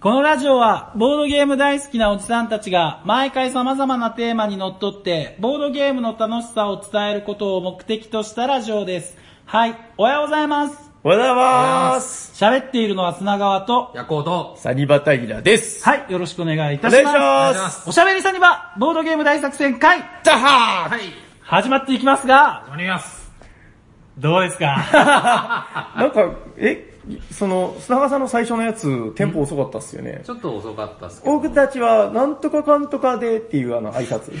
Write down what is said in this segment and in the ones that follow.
このラジオは、ボードゲーム大好きなおじさんたちが、毎回様々なテーマにのっとって、ボードゲームの楽しさを伝えることを目的としたラジオです。はい、おはようございます。おはようございます。喋っているのは砂川と、ヤコウと、サニバタイラです。はい、よろしくお願いいたお願いしします。ます。おしゃべりさんには、ボードゲーム大作戦会、ダハはい。始まっていきますが、お願いします。どうですか？ー なんか、え、その、砂川さんの最初のやつ、テンポ遅かったっすよね。ちょっと遅かったっすけど。僕たちは、なんとかかんとかでっていうあの挨拶。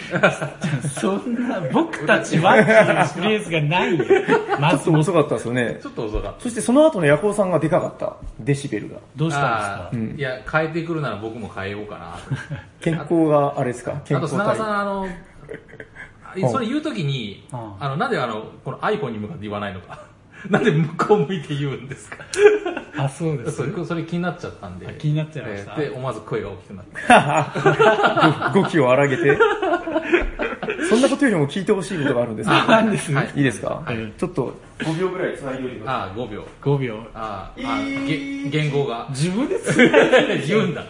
そんな、僕たちはっていうフレーズがないよ。ま ずちょっと、遅かったっすよねち。ょっと遅かった。そしてその後のヤコウさんがでかかった。デシベルが。どうしたんですか？あーいや、変えてくるなら僕も変えようかなと。健康があれですか？健あと、康砂川さん、体。あの、それ言うときに、うんあの、なんであの、この iPhone に向かって言わないのか。なんで向こう向いて言うんですか？あ、そうですそれそれ気になっちゃったんで。気になっちゃいましたえーで、思わず声が大きくなって。語気を荒げて。そんなことよりも聞いてほしいことがあるんですけど。なんですはい。いいですか？はいちょっと5秒ぐらい繋いでおいてください。ああ、5秒。5秒。あーあー、げ言語が。自分です？言うんだ。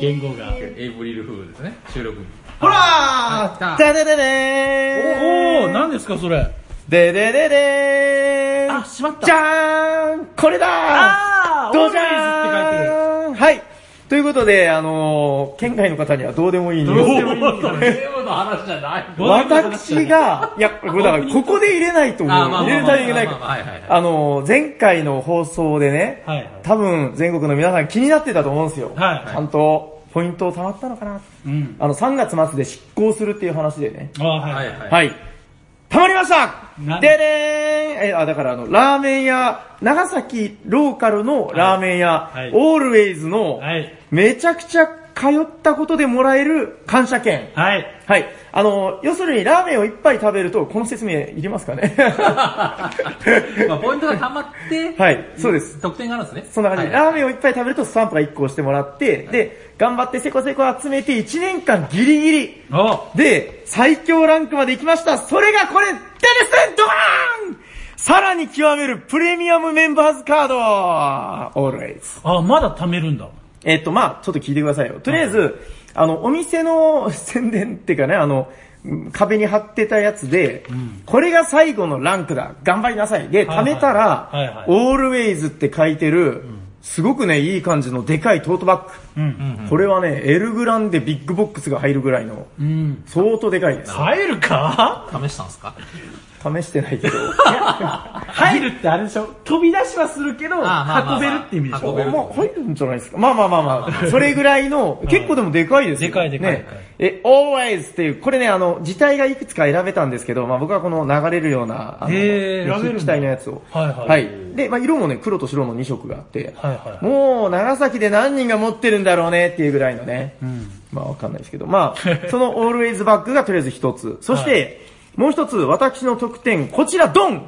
言語が。エイブリルフールですね、収録日。ほらあーででででーんおー、何ですかそれ？ででででーんあ、しまった。じゃーんこれだーあーどうじゃ Always って書いてるーんはい。ということで、あのー、県外の方にはどうでもいいニュースどうでもいいゲームの話じゃない。私が、いや、これだから、ここで入れないと思う。入れるタイミングないから。あのー、前回の放送でね、はいはい多分全国の皆さん気になってたと思うんですよ。はいちゃんと、ポイント貯まったのかなうん。あの、3月末で執行するっていう話でね。あ、はい。はいはい。はい。溜まりましたで？でーんえ、あ、だからあの、ラーメン屋、長崎ローカルのラーメン屋、はいオールウェイズの、はい。めちゃくちゃ通ったことでもらえる感謝券。はい。はい。あの、要するにラーメンを一杯食べると、この説明いりますかね まあ、ポイントが溜まって、はい、そうです。得点があるんですね。そんな感じで、はいラーメンを一杯食べるとスタンプが1個押してもらって、で、頑張ってせこせこ集めて1年間ギリギリ、おで、最強ランクまで行きました。それがこれ、でですね、ドカーンさらに極めるプレミアムメンバーズカード !always。あ、まだ貯めるんだ。えっと、まあちょっと聞いてくださいよ。とりあえず、あの、お店の宣伝っていうかね、あの、壁に貼ってたやつで、これが最後のランクだ。頑張りなさい。で、はいはい貯めたら、はいはいオールウェイズって書いてる、すごくね、いい感じのでかいトートバッグ。うん。これはね、エルグランでビッグボックスが入るぐらいの、うん。相当でかいです。入るか？試したんですか？試してないけど。入るってあれでしょ？飛び出しはするけど、あまあまあまあ運べるって意味でしょ？運べるまあ、入るんじゃないですか。まあまあまあまあ、それぐらいの、結構でもでかいですよ。でかいでかいね。え、always っていう、これね、あの、字体がいくつか選べたんですけど、まあ僕はこの流れるような、あの、へー選べるんだ筆記体のやつを。はいはいはい。で、まあ色もね、黒と白の2色があって、はいはい。もう、長崎で何人が持ってるんだろうねっていうぐらいのね。うん。まあわかんないですけど、まあ、その always バッグがとりあえず一つ。そして、もう一つ、私の特典、こちら、ドン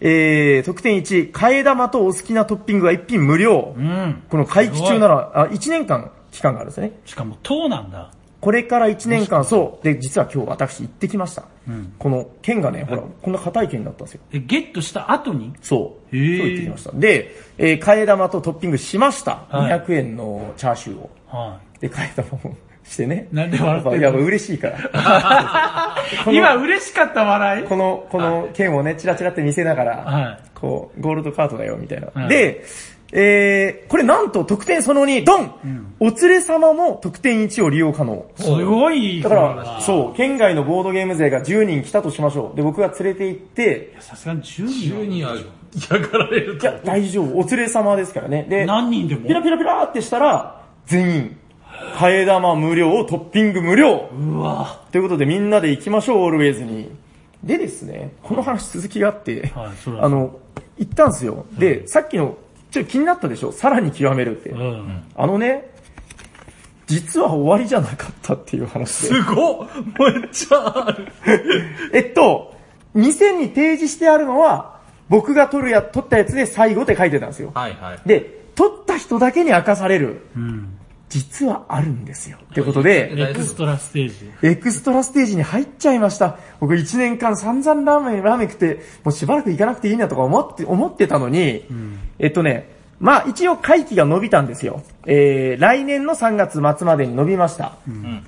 えー、特典1、替え玉とお好きなトッピングが一品無料。うん。この会期中なら、あ、1年間期間があるんですね。しかも、糖なんだ。これから1年間、そう。で、実は今日私行ってきました。うんこの剣がね、ほら、こんな硬い剣だったんですよ。え、ゲットした後に？そう。そう言ってきました。で、えー、替え玉とトッピングしました。はい200円のチャーシューを。はで、替え玉もしてね。なんで笑ってんのやっぱいや、嬉しいから。今嬉しかった笑い？この、この剣をね、チラチラって見せながら、はいこう、ゴールドカードだよ、みたいな。はいで、えー、これなんと特典その2、ドン、お連れ様も特典1を利用可能。すごい。だから、そう、県外のボードゲーム勢が10人来たとしましょう。で、僕が連れて行って、さすがに10 10人は。人は嫌がられると。いや、大丈夫、お連れ様ですからね。で、何人でも？ピラピラピラってしたら、全員、替え玉無料、トッピング無料。うわということでみんなで行きましょう、オールウェイズに。でですね、この話続きがあって、はいあの、行ったんですよ。で、さっきの、ちょっと気になったでしょ？さらに極めるって。うん。あのね、実は終わりじゃなかったっていう話で。すごっめっちゃある。えっと、店に提示してあるのは、僕が撮るや、撮ったやつで最後って書いてたんですよ。はいはい。で、撮った人だけに明かされる、うん。実はあるんですよ。ってことで、エクストラステージ。エクストラステージに入っちゃいました。僕1年間散々ラーメン、ラーメン食って、もうしばらく行かなくていいなとか思って、思ってたのに、えっとね、まあ一応会期が伸びたんですよ。えー、来年の3月末までに伸びました。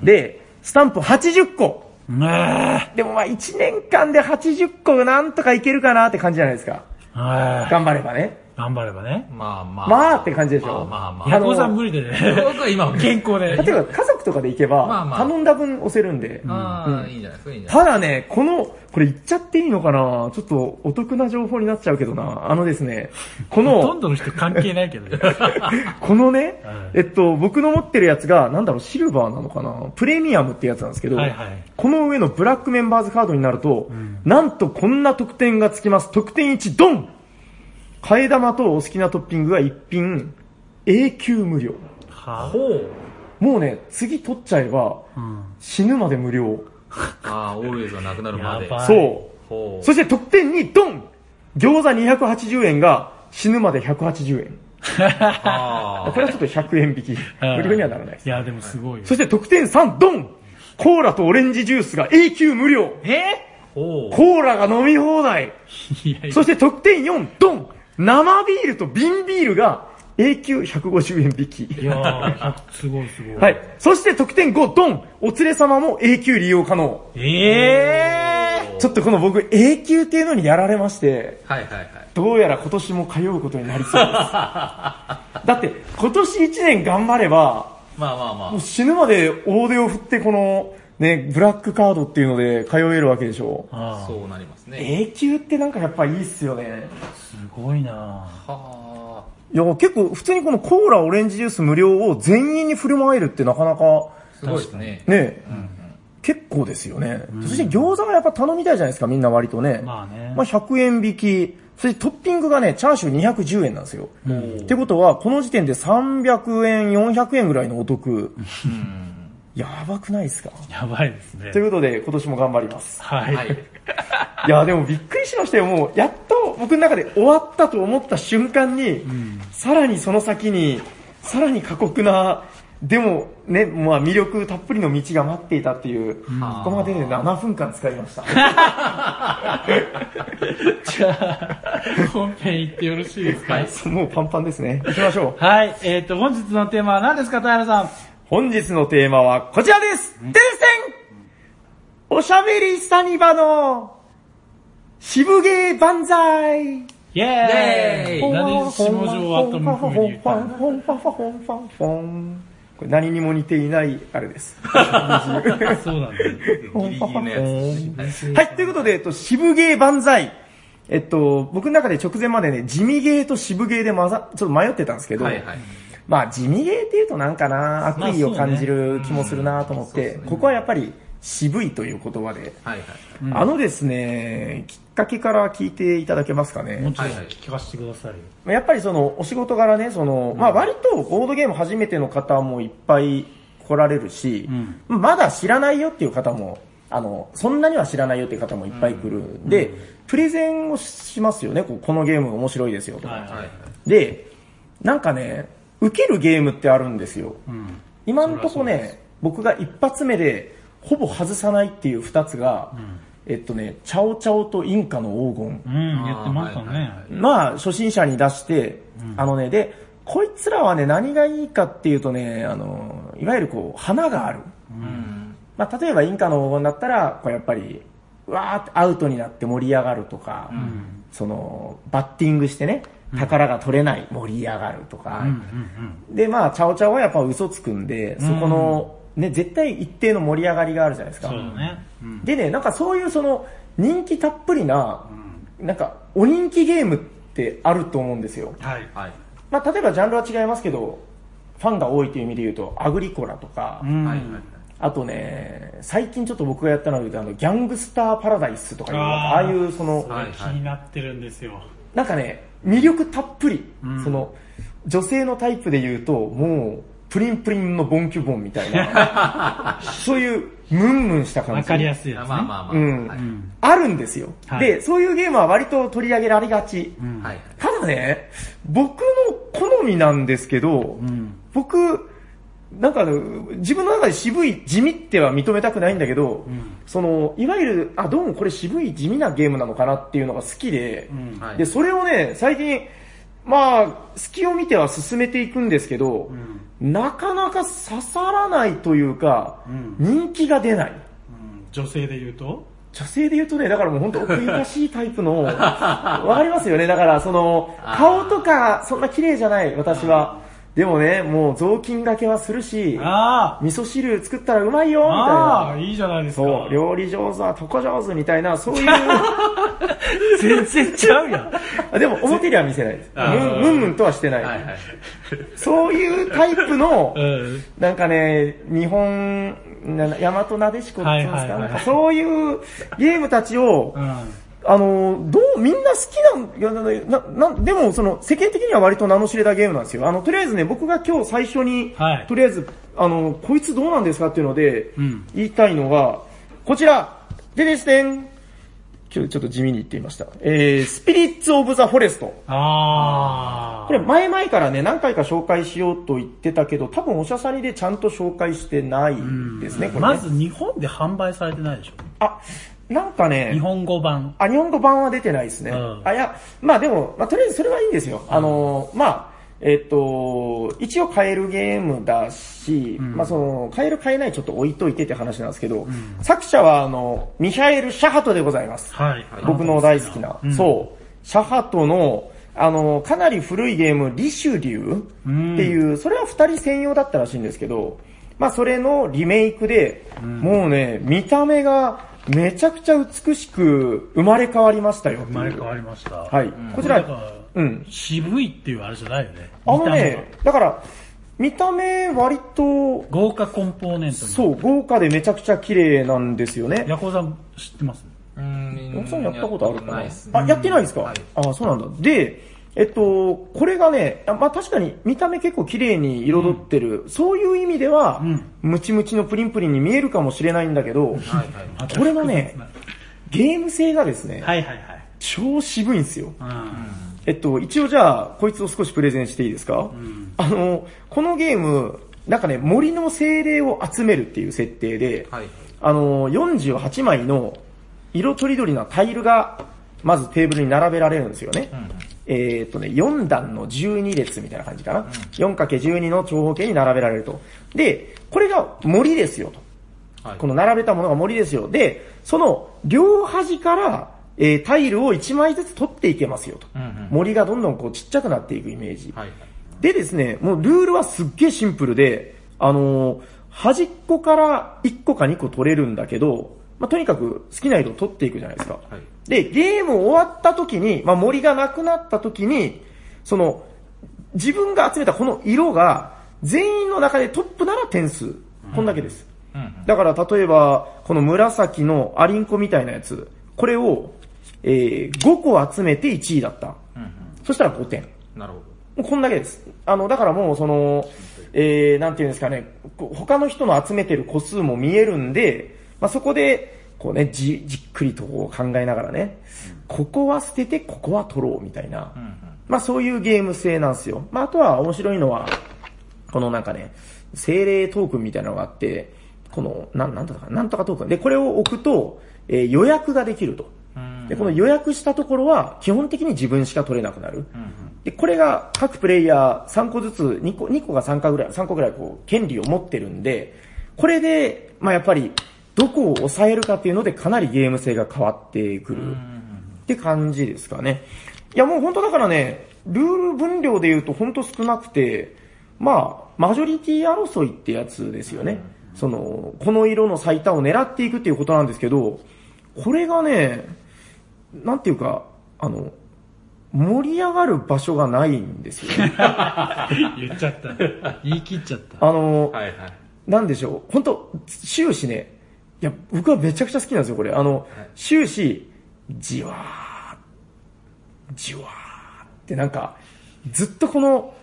で、スタンプ80個。ねでもまあ1年間で80個なんとかいけるかなって感じじゃないですか。頑張ればね。頑張ればね。まあまあ。まあって感じでしょ。まあまあヤコウさん無理でね。僕は今、健康で。例えば家族とかで行けば、まあまあ頼んだ分押せるんで。ああ、いいんじゃないですか、いいんじゃないただね、この、これ言っちゃっていいのかな？ちょっとお得な情報になっちゃうけどな。あのですね、この、ほとんどの人関係ないけどね。このねはい、えっと、僕の持ってるやつが、なんだろう、シルバーなのかな？プレミアムってやつなんですけど、はいはいこの上のブラックメンバーズカードになると、なんとこんな特典がつきます。特典1、ドン替え玉とお好きなトッピングが一品、永久無料。はほう。もうね、次取っちゃえば、うん。死ぬまで無料。ああ、オールウェイズがなくなるまで。やばいそう。ほう。そして特典にドン餃子280円が死ぬまで180円。あ これはちょっと100円引き。無料にはならないですい。や、でもすごいよ。そして特典3、ドンコーラとオレンジジュースが永久無料。え？コーラが飲み放題。いやいやそして特典4、ドン生ビールと瓶ビールが永久150円引き。いやー、すごいすごい。はい。そして特典5、ドンお連れ様も永久利用可能。ええちょっとこの僕、永久っていうのにやられまして、はいはいはい。どうやら今年も通うことになりそうです。だって、今年1年頑張れば、まあまあまもう死ぬまで大手を振ってこの、ね、ブラックカードっていうので通えるわけでしょ。あ。あそうなりますね。永久ってなんかやっぱいいっすよね。すごいなはいや、結構普通にこのコーラ、オレンジジュース無料を全員に振る舞えるってなかなか、あ。すごいですね。ね、結構ですよね。そして餃子はやっぱ頼みたいじゃないですか、みんな割とね。まあねまあ100円引き。そしてトッピングがね、チャーシュー210円なんですよ。ってことは、この時点で300円、400円ぐらいのお得。やばくないですか？やばいですねと。いうことで、今年も頑張ります。はい。はい。いや、でもびっくりしましたよ。もう、やっと僕の中で終わったと思った瞬間に、さらにその先に、さらに過酷な、でもね、まあ魅力たっぷりの道が待っていたっていう、ここまでで7分間使いました。じゃあ、本編行ってよろしいですか？もうパンパンですね。行きましょう。はい。えっ、と、本日のテーマは何ですか、平さん？本日のテーマはこちらです。テレセンおしゃべりサニバの渋芸万歳。イェーイ。イェーイ。なんで下城アトム風にこれ何にも似ていないあれです。そうなんだよ。ギリギリのやつ。はい、ということで、えっと、渋芸万歳。えっと、僕の中で直前までね、地味芸と渋芸で混ざ、ちょっと迷ってたんですけど、はいはい。まあ地味芸っていうとなんかな、悪意を感じる気もするなと思って、ここはやっぱり渋いという言葉で、はいはい。あのですね、きっかけから聞いていただけますかね。もちろんはいはい。聞かせてくださいよ。やっぱりその、お仕事柄ね、その、まあ割とボードゲーム初めての方もいっぱい来られるし、まだ知らないよっていう方も、あの、そんなには知らないよっていう方もいっぱい来る。ん。で、プレゼンをしますよね、このゲーム面白いですよとか。はいはいはい。で、なんかね、受けるゲームってあるんですよ。うん。今んとこね、僕が一発目でほぼ外さないっていう二つが、えっとね、チャオチャオとインカの黄金。うん、言ってましたねい。まあ、初心者に出して、あのね、で、こいつらはね、何がいいかっていうとね、あの、いわゆるこう、花がある。うん。まあ、例えばインカの黄金だったら、こうやっぱり、うわーってアウトになって盛り上がるとか、その、バッティングしてね、宝が取れない、盛り上がるとか、で、まあ、チャオチャオはやっぱ嘘つくんで、そこの、ね、絶対一定の盛り上がりがあるじゃないですか。そうだね。うん。でね、なんかそういうその、人気たっぷりな、なんか、お人気ゲームってあると思うんですよ。はい。はい。まあ、例えばジャンルは違いますけど、ファンが多いという意味で言うと、アグリコラとか、うん。はいはい。あとね、最近ちょっと僕がやったので言うと、あの、ギャングスターパラダイスとかいう、あーああいうその、はい気になってるんですよ。なんかね、魅力たっぷり、うんその、女性のタイプで言うと、もう、プリンプリンのボンキュボンみたいな、そういう、ムンムンした感じ。わかりやすいやつね。まあまあまあ。うん。あるんですよ、はいで、そういうゲームは割と取り上げられがち。うん。はい。ただね、僕の好みなんですけど、うん。僕、なんかあの、自分の中で渋い、地味っては認めたくないんだけど、んその、いわゆる、あ、どうもこれ渋い地味なゲームなのかなっていうのが好きで、うん。はいで、それをね、最近、まあ、隙を見ては進めていくんですけど、なかなか刺さらないというか、うん人気が出ない。うん女性で言うと？女性で言うとね、だからもう本当奥ゆかしいタイプの、わかりますよね。だからその、顔とかそんな綺麗じゃない、私は。でもね、もう雑巾がけはするし、あ味噌汁作ったらうまいよ、みたいああ。いいじゃないですか。そう、料理上手は床上手みたいな、そういう、全然ちゃうやん。あでも表では見せないです。ムンムンとはしてない。はいはい。そういうタイプのう、ん。なんかね、日本、な大和なでしこっていうんですか、はいはいはいなんかそういうゲームたちを、うん。あの、どう、みんな好きなん、いやな、な、なでも、その、世間的には割と名の知れたゲームなんですよ。あの、とりあえずね、僕が今日最初に、はいとりあえず、あの、こいつどうなんですかっていうので、うん言いたいのが、こちら、でですねん。ちょ、ちょっと地味に言ってみました。えー、スピリッツ・オブ・ザ・フォレスト。ああ。これ前々からね、何回か紹介しようと言ってたけど、多分おしゃさりでちゃんと紹介してないですね、これね。まず日本で販売されてないでしょ。あ、なんかね、日本語版。あ、日本語版は出てないですね。うんあ、いや、まあでも、まあとりあえずそれはいいんですよ。あの、まあ、えっと、一応買えるゲームだし、まあその、買える買えないちょっと置いといてって話なんですけど、作者はあの、ミハエル・シャハトでございます。はい。僕の大好きな。うんそう。シャハトの、あの、かなり古いゲーム、リシュリューっていう、それは二人専用だったらしいんですけど、まあそれのリメイクで、もうね、見た目がめちゃくちゃ美しく生まれ変わりましたよっていう。生まれ変わりました。はい。こちらうん。渋いっていうあれじゃないよね。あの見た目ね、だから、見た目割と、が豪華コンポーネントに。そう、豪華でめちゃくちゃ綺麗なんですよね。ヤコウさん知ってます？うーん奥さんやったことあるかな？ないっすねあ、やってないですか、はいあ、そうなんだ。で、えっと、これがね、あまあ確かに見た目結構綺麗に彩ってる、そういう意味では、うんムチムチのプリンプリンに見えるかもしれないんだけど、はいはい。これがね、ゲーム性がですね、はいはいはい。超渋いんですよ。うん。えっと、一応じゃあ、こいつを少しプレゼンしていいですか、んあの、このゲーム、なんかね、森の精霊を集めるっていう設定で、はい。あの、48枚の色とりどりなタイルが、まずテーブルに並べられるんですよね。えーっとね、4段の12列みたいな感じかな。4×12 の長方形に並べられると。で、これが森ですよと。はい。この並べたものが森ですよ。で、その両端から、えータイルを1枚ずつ取っていけますよと。うんうん森がどんどんこうちっちゃくなっていくイメージ。はいはい。でですね、もうルールはすっげえシンプルで、あのー端っこから1個か2個取れるんだけど、まあ、とにかく好きな色を取っていくじゃないですか。はい。で、ゲーム終わった時に、まあ、森がなくなった時に、その、自分が集めたこの色が、全員の中でトップなら点数。こんだけです。うんうん。だから例えば、この紫のアリンコみたいなやつ、これを、えー、5個集めて1位だった。うんうん。そしたら5点。なるほど。もうこんだけです。あの、だからもうその、えー、なんていうんですかね、他の人の集めてる個数も見えるんで、まあ、そこで、こうね、じ、じっくりとこう考えながらね、ここは捨てて、ここは取ろうみたいな。まあそういうゲーム性なんですよ。まああとは面白いのは、このなんかね、精霊トークンみたいなのがあって、この、なん、なんとか、なんとかトークン。で、これを置くと、えー予約ができると。うんで、この予約したところは、基本的に自分しか取れなくなる。うんで、これが各プレイヤー3個ずつ、2個、2個が3個ぐらい、3個ぐらいこう、権利を持ってるんで、これで、まあやっぱり、どこを抑えるかっていうのでかなりゲーム性が変わってくる。って感じですかね。いやもう本当だからね、ルール分量で言うと本当少なくて、まあ、マジョリティ争いってやつですよね。その、この色の最多を狙っていくっていうことなんですけど、これがね、なんていうか、あの、盛り上がる場所がないんですよね。言っちゃった。言い切っちゃった。あの、はいはい。なんでしょう、本当終始ね、いや、僕はめちゃくちゃ好きなんですよ、これ。あの、終始、じわー、じわーってなんか、ずっとこの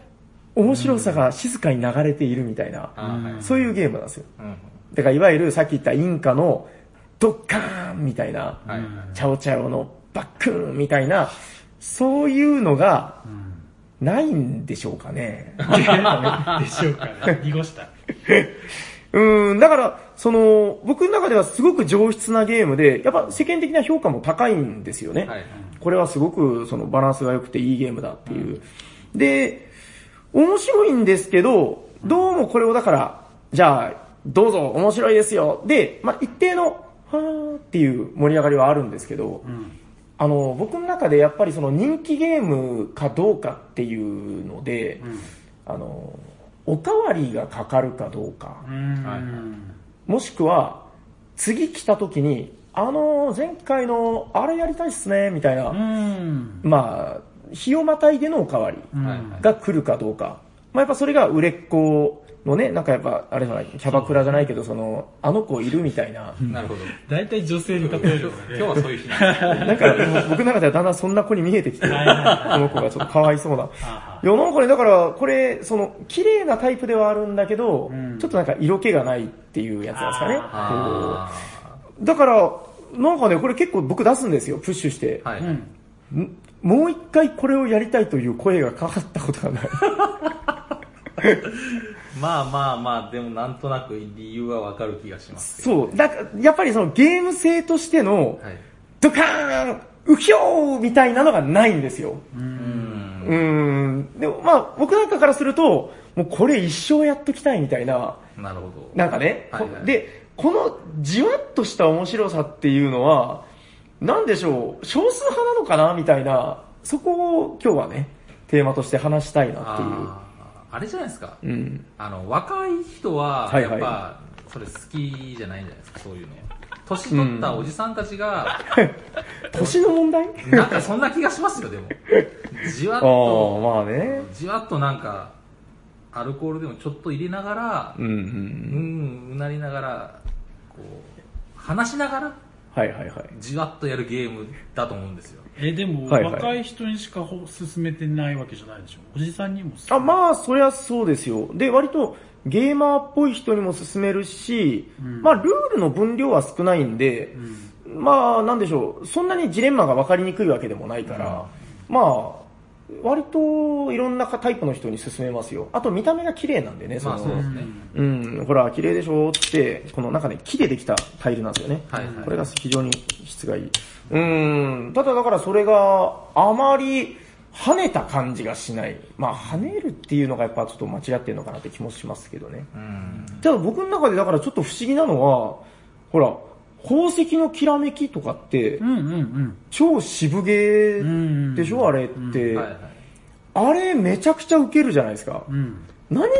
面白さが静かに流れているみたいな、あーはい。そういうゲームなんですよ。うんうん。だからいわゆるさっき言ったインカのドッカーンみたいな、はいはい。チャオチャオのバックーンみたいな、そういうのがないんでしょうかね。でしょうかね。濁した。うん、だから、その、僕の中ではすごく上質なゲームで、やっぱ世間的な評価も高いんですよね。はいはい。ここれはすごくそのバランスが良くていいゲームだっていう。で、面白いんですけど、どうもこれをだから、じゃあ、どうぞ面白いですよ。で、まあ、一定の、はーっていう盛り上がりはあるんですけど、あの、僕の中でやっぱりその人気ゲームかどうかっていうので、あの、おかわりがかかるかどうか、もしくは、次来た時に、あの、前回のあれやりたいっすね、みたいな、うん。まあ、日をまたいでのおかわりが来るかどうか。まあやっぱそれが売れっ子のね、なんかやっぱ、あれじゃない、キャバクラじゃないけど、その、あの子いるみたいな。なるほど。大体女性に例えるよ今日はそういう日なんか、僕の中ではだんだんそんな子に見えてきて、この子がちょっとかわいそうな。あいや、なんかね、だから、これ、その、綺麗なタイプではあるんだけど、うんちょっとなんか色気がないっていうやつなんですかね。だから、なんかね、これ結構僕出すんですよ、プッシュして。もう一回これをやりたいという声がかかったことがない。まあまあまあ、でもなんとなく理由はわかる気がしますけそう。だから、やっぱりそのゲーム性としての、ど。はい。ドカーンウヒョーみたいなのがないんですよ。うん。うーん。でもまあ、僕なんかからすると、もうこれ一生やっときたいみたいな、なるほど。なんかね、はいはいこで、このじわっとした面白さっていうのは、なんでしょう、少数派なのかなみたいな、そこを今日はね、テーマとして話したいなっていう。あれじゃないですか。うん。あの、若い人は、やっぱ、それ好きじゃないんじゃないですか、そういうの。年取ったおじさんたちが、年の問題？なんかそんな気がしますよ、でも。じわっあと、あ、まあね。じわっとなんか、アルコールでもちょっと入れながら、うんうんう。うんん、うなりながら、こう、話しながら、はいはいはい。じわっとやるゲームだと思うんですよ。え、でも、はいはい若い人にしかほ勧めてないわけじゃないでしょ？おじさんにもあ、まあ、そりゃそうですよ。で、割とゲーマーっぽい人にも勧めるし、うんまあ、ルールの分量は少ないんで、うん。まあ、なんでしょう。そんなにジレンマが分かりにくいわけでもないから、まあ、割といろんなタイプの人に勧めますよ。あと見た目が綺麗なんでね、その、まあそうですね。うん、ほら、綺麗でしょって、この中で木でできたタイルなんですよね。はいはいこれが非常に質がいい。うん、ただだからそれがあまり跳ねた感じがしない。まあ跳ねるっていうのがやっぱちょっと間違ってるのかなって気もしますけどね。うん。ただ僕の中でだからちょっと不思議なのは、ほら、宝石のきらめきとかってうんうんうん。超渋ゲーでしょ、うんあれって、はいはい。あれめちゃくちゃウケるじゃないですか。うん。何が違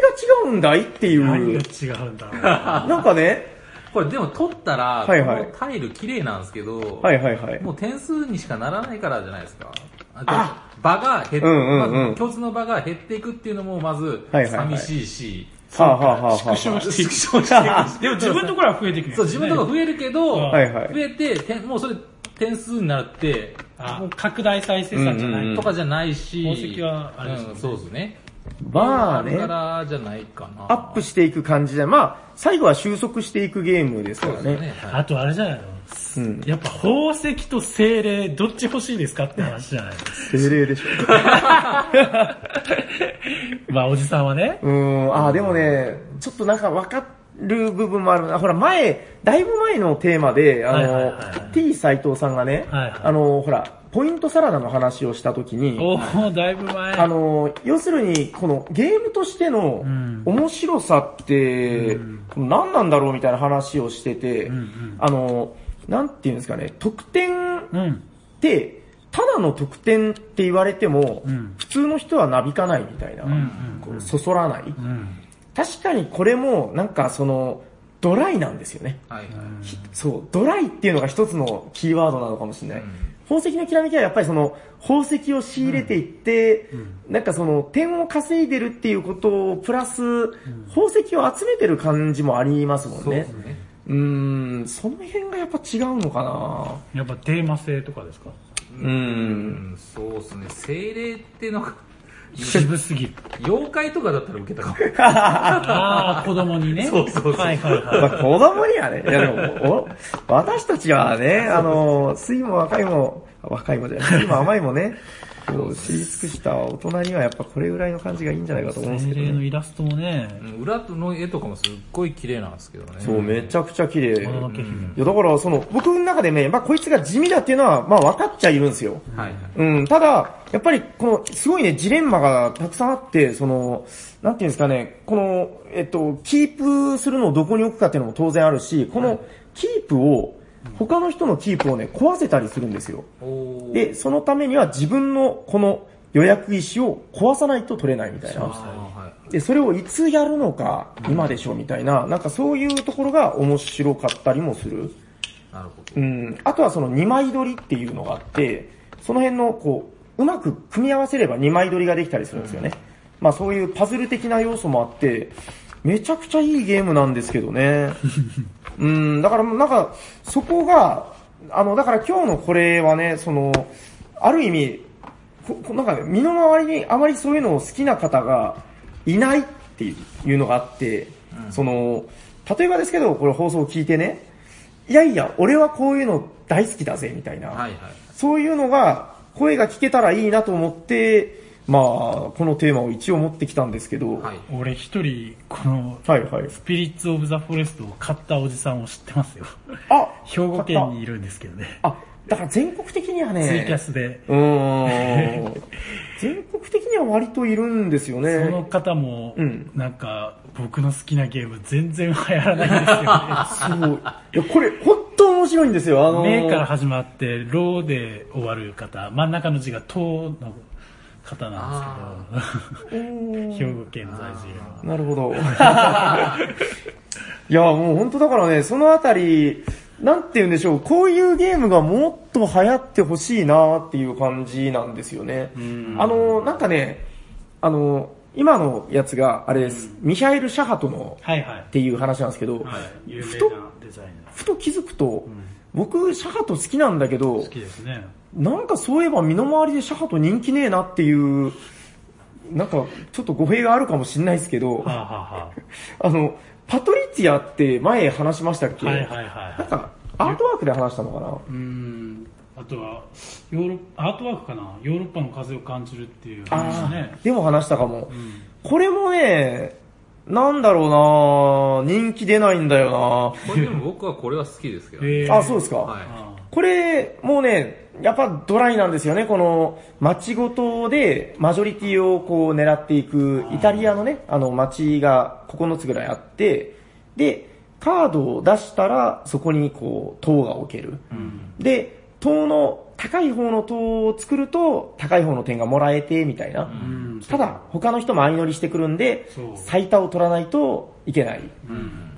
うんだいっていう。何が違うんだ？なんかね、これでも取ったら、はいはいこのタイル綺麗なんですけど、はいはいはい。もう点数にしかならないからじゃないですか。ああ場が減って、うんうんうんまず共通の場が減っていくっていうのもまずはいはいはい寂しいし、はあ、はあは縮小していく。縮小していくでも自分のところは増えてくる、そう、自分のとこ増えるけど、うんはいはい増えて、点もうそれ点数になって、あ、もう拡大再生産じゃない。うんうんとかじゃないし、宝石はあれですよねうん、そうですね。まあねだからじゃないかな。アップしていく感じで、まあ、最後は収束していくゲームですからね。ね。はいあとあれじゃないの？うん。やっぱ宝石と精霊、どっち欲しいですかって話じゃないの精霊でしょ。まあおじさんはね。うーん、あーでもね、ちょっとなんかわかる部分もあるな。ほら、前、だいぶ前のテーマで、あのはいはい、T 斎藤さんがね、はいはいあの、ほら、ポイントサラダの話をしたときに、おおだいぶ前。あの、要するに、このゲームとしてのうん面白さってうん、何なんだろうみたいな話をしててうんうん、あの、なんていうんですかね、得点うん。って、ただの得点って言われても、うん普通の人はなびかないみたいな、うんうんこうそそらない。うん。確かにこれも、なんかその、ドライなんですよね。はいはい。そう、ドライっていうのが一つのキーワードなのかもしれない。うん宝石のきらめきはやっぱりその、宝石を仕入れていって、なんかその、点を稼いでるっていうことを、プラス、宝石を集めてる感じもありますもんねそうーん、その辺がやっぱ違うのかなやっぱテーマ性とかですか？うー。うんん、そうですね。精霊ってのが、渋すぎる。妖怪とかだったら受けたかも。ああ、子供にね。そうそうそうはいはいはい。まあ、子供にはね、いやでも、お私たちはね、あの、酸いも若いも、若いもじゃない、酸いも甘いもね、こう知り尽くした大人にはやっぱこれぐらいの感じがいいんじゃないかと思うんですけど、精霊のね。イラストもね、うん裏の絵とかもすっごい綺麗なんですけどね。そう、めちゃくちゃ綺麗。もののけ姫。いや、だから、その、僕の中でね、まあ、こいつが地味だっていうのは、まあ、分かっちゃいるんですよ。はいはい。うん、ただ、やっぱり、この、すごいね、ジレンマがたくさんあって、その、なんていうんですかね、この、えっと、キープするのをどこに置くかっていうのも当然あるし、この、キープを、他の人のキープをね、壊せたりするんですよ。で、そのためには自分の、この、予約意思を壊さないと取れないみたいな。で、それをいつやるのか、今でしょみたいな、なんかそういうところが面白かったりもする。なるほど。うん、あとはその2枚取りっていうのがあって、その辺のこう、うまく組み合わせれば2枚取りができたりするんですよね。まあそういうパズル的な要素もあって、めちゃくちゃいいゲームなんですけどね。うん、だからなんか、そこが、あの、だから今日のこれはね、その、ある意味、なんかね、身の回りにあまりそういうのを好きな方がいないっていうのがあって、その、例えばですけど、これ放送を聞いてね、いやいや、俺はこういうの大好きだぜ、みたいな。はいはい。そういうのが、声が聞けたらいいなと思って、まあ、このテーマを一応持ってきたんですけど、はい。俺一人、この、はい、はい。スピリッツ・オブ・ザ・フォレストを買ったおじさんを知ってますよ。あ兵庫県にいるんですけどね。あ、だから全国的にはね、ツイキャスで。うーん。全国的には割といるんですよね。その方もうん、なんか、僕の好きなゲーム全然流行らないんですよね。そう。いや、これ、本当面白いんですよ。あのーメから始まって、ローで終わる方、真ん中の字がトの方なんですけど、兵庫県在住の。なるほど。いや、もう本当だからね、そのあたり、なんて言うんでしょう、こういうゲームがもっと流行ってほしいなっていう感じなんですよね。あの、なんかね、あの、今のやつが、あれです、ミハエル・シャハトのはいはいっ。ていう話なんですけど、ふとふと気づくと、僕、シャハト好きなんだけどー。好、きですね。なんかそういえば身の回りでシャハト人気ねえなっていう、なんかちょっと語弊があるかもしれないですけど、はあ、はあの、パトリツィアって前話しましたっけ、あはあ、はいはいはいなんか、アートワークで話したのかな？うーん。あとは、ヨーロッアートワークかな？ヨーロッパの風を感じるっていう話あねあ。、でも話したかも。うん。これもね、なんだろうな人気出ないんだよこれでも僕はこれは好きですけど、ね。あ、そうですか、はあこれ、もうね、やっぱドライなんですよね。この街ごとでマジョリティをこう狙っていくイタリアのね、あの街が9つぐらいあって、で、カードを出したらそこにこう塔が置ける。で、塔の高い方の塔を作ると高い方の点がもらえてみたいな。うん。ただ他の人も相乗りしてくるんで最多を取らないといけない。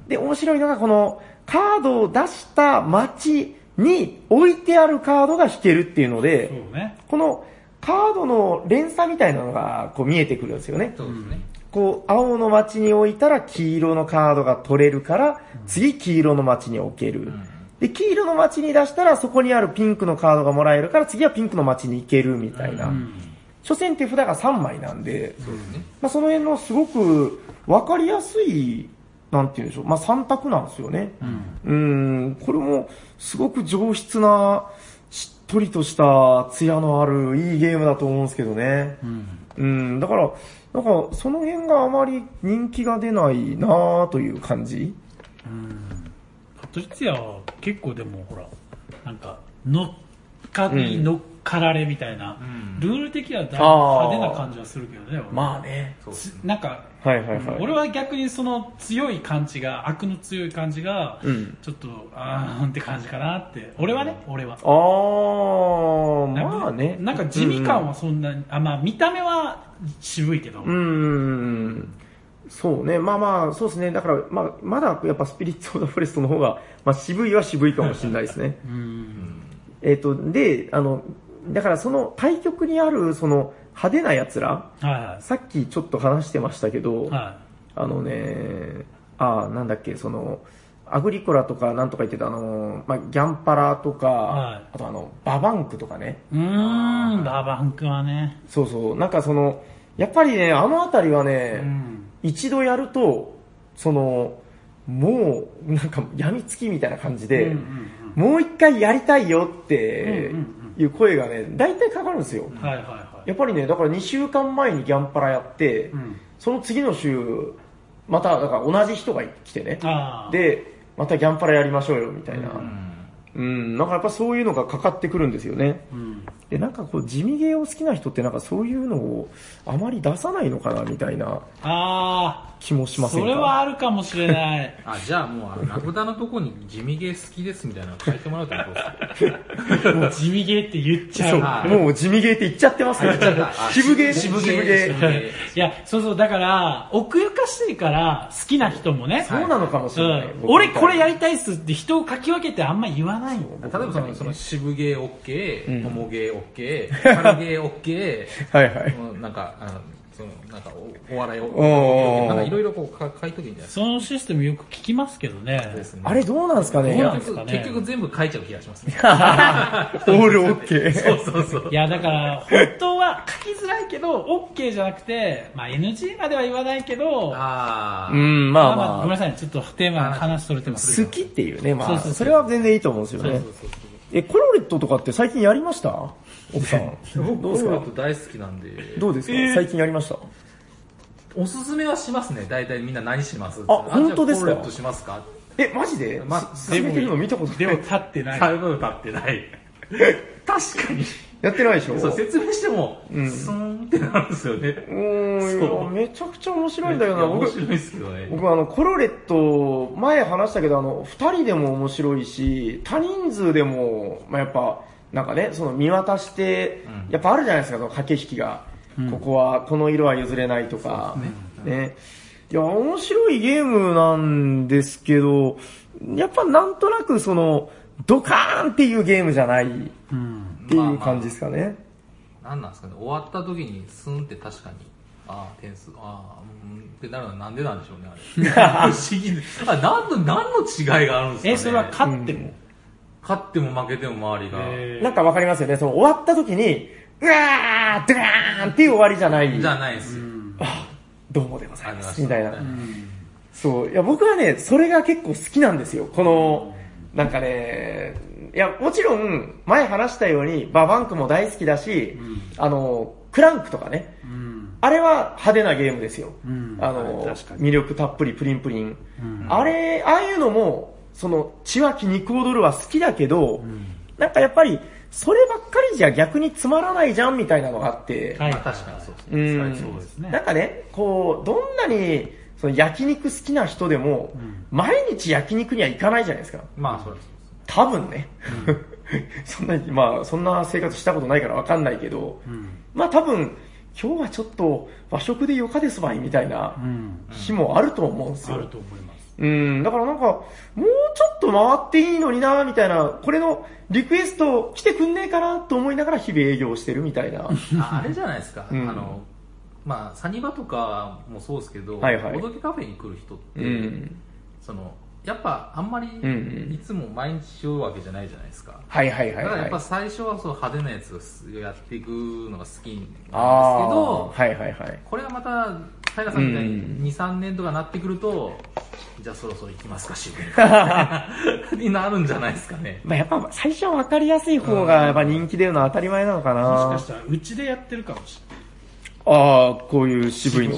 で、面白いのがこのカードを出した街に置いてあるカードが引けるっていうのそで、うね。このカードの連鎖みたいなのがこう見えてくるんですよね。そうですね。こう、青の街に置いたら黄色のカードが取れるから、次黄色の街に置ける。で、黄色の街に出したらそこにあるピンクのカードがもらえるから次はピンクの街に行けるみたいな。うん。所詮手札が3枚なんで、そね。まあ、その辺のすごく分かりやすい、なんていうんでしょう、まあ、3択なんですよね。うん。うん、これもすごく上質な、しっとりとした艶のあるいいゲームだと思うんですけどね。うん。うん、だから、なんかその辺があまり人気が出ないなぁという感じ。パトリツィアは結構でもほら、なんか、乗っかに乗っかられみたいな、んルール的にはだいぶあー派手な感じはするけどね。俺まあね。なんか、はいはいはい。俺は逆にその強い感じが、悪の強い感じが、うん。ちょっと、あーんって感じかなって。俺はね、俺は。あー、まあね。なんか地味感はそんなに、あ、まあ見た目は渋いけど、うーん。そうね。まあまあ、そうですね。だから、まあ、まだやっぱスピリッツ・オブ・ザ・フォレストの方が、まあ渋いは渋いかもしれないですね。うん。えっと、で、あの、だからその対局にあるその派手な奴ら、はさっきちょっと話してましたけど、いはあのね、ああ、なんだっけ、その、アグリコラとかなんとか言ってた、あの、まあ、ギャンパラとか、はいあとあの、ババンクとかね。い。うーん、ババンクはね。そうそう、なんかその、やっぱりね、あのあたりはね、うん。一度やると、その、もう、なんか病みつきみたいな感じで、うんうんもう一回やりたいよってうんうんいう声がね、大体かかるんですよ。うんはいはいはやっぱりね、だから2週間前にギャンパラやって、んその次の週、また、だから同じ人が来てね。ああ。で、またギャンパラやりましょうよ、みたいな。うんうん、なんかやっぱそういうのがかかってくるんですよね。うん。で、なんかこう、地味ゲーを好きな人ってなんかそういうのをあまり出さないのかな、みたいなあ気もしあ、ませんか？それはあるかもしれない。あ、じゃあもう、あの、ラクダのとこに地味ゲー好きですみたいなの書いてもらうとどうですかもう地味ゲーって言っちゃ。そうもう地味ゲーって言っちゃってますね。渋ゲーね、渋ゲーいや、そうそう、だから、奥ゆかしいから、好きな人もね。そうなのかもしれない。うん、僕俺これやりたいっすって人をかき分けてあんま言わないの。例えばその、その渋ゲー OK、うん桃ゲー OK、軽ゲー OK、はいはい。もうなんか、あの、その、なんかお、お笑いを、なんかいろいろこうか書いときいいんじゃないですか。そのシステムよく聞きますけどね。ねあれどうなんですかね？結局、ね結局全部書いちゃう気がしますね。オールオッケー。そうそうそうい。や、だから、本当は書きづらいけど、OK じゃなくて、まあ NG までは言わないけど、あー。うん、まあまあごめんな。さい、ちょっとテーマの話それてます。好きっていうね、まあ、そうそうそうそれは全然いいと思うんですよねそうそう。そうえ、コロレットとかって最近やりました？奥さん。どうですか？コロレット大好きなんで、どうですか？えー最近やりました？おすすめはしますね。大体みんな何します？あ本当ですか？じゃあコロレットしますか？え、マジで？ま進めてるの見たことない。でも立ってない。最後立ってない。確かに。やってないでしょ？そう、説明しても、うんスーンってなるんですよね。うーんめちゃくちゃ面白いんだよな。面僕、白いですけどね。僕あの、コロレット、前話したけど、あの、二人でも面白いし、多人数でも、まあ、やっぱ、なんかね、その見渡して、うんやっぱあるじゃないですか、その駆け引きが。ここは、この色は譲れないとか。ね。いや、面白いゲームなんですけど、やっぱなんとなくその、ドカーンっていうゲームじゃないっうん。ていう感じですかね。なんなんですかね、終わった時にスンって確かに、ああ、点数、ああ、うんってなるのはなんでなんでしょうね、あれ。不思議で。あ、なんの、何の違いがあるんですかね。え、それは勝っても。勝っても負けても周りが。えなんかわかりますよね。その終わった時に、うわードカーンっていう終わりじゃない。じゃないですよ。どうもでございま。すすみたいなう。そう。いや、僕はね、それが結構好きなんですよ。この、なんかね、いや、もちろん、前話したように、ババンクも大好きだし、あの、クランクとかね、うん。あれは派手なゲームですよ。うんあの、魅力たっぷりプリンプリン。うんあれ、ああいうのも、その、血湧き肉踊るは好きだけど、なんかやっぱり、そればっかりじゃ逆につまらないじゃんみたいなのがあって、はいまあ確かにそうですね。うんそうですねなんかね、こう、どんなに、その焼肉好きな人でも、毎日焼肉には行かないじゃないですか。まあ、そうです。多分ね。そんなに、まあ、そんな生活したことないからわかんないけど、うん。まあ多分、今日はちょっと和食でよかですばいみたいなうん。日もあると思うんですよ。あると思います。うん、だからなんか、もうちょっと回っていいのにな、みたいな、これのリクエスト来てくんねえかなと思いながら日々営業してるみたいな。ああれじゃないですか。うんあの、まあ、サニバとかもそうですけど、はいはいボドゲカフェに来る人って、うん。その、やっぱあんまりんうんいつも毎日しようわけじゃないじゃないですか。はいはいはいはいだからやっぱ。最初はそう派手なやつをやっていくのが好きなんですけど、はいはいはい。これがまた、平さんみたいうんに2、3年とかなってくると、じゃあそろそろ行きますか、渋谷 になるんじゃないですかね。まあやっぱ最初は分かりやすい方がやっぱ人気出るのは当たり前なのかもしかなし。たら、うちでやってるかもしああ、こういう渋いの。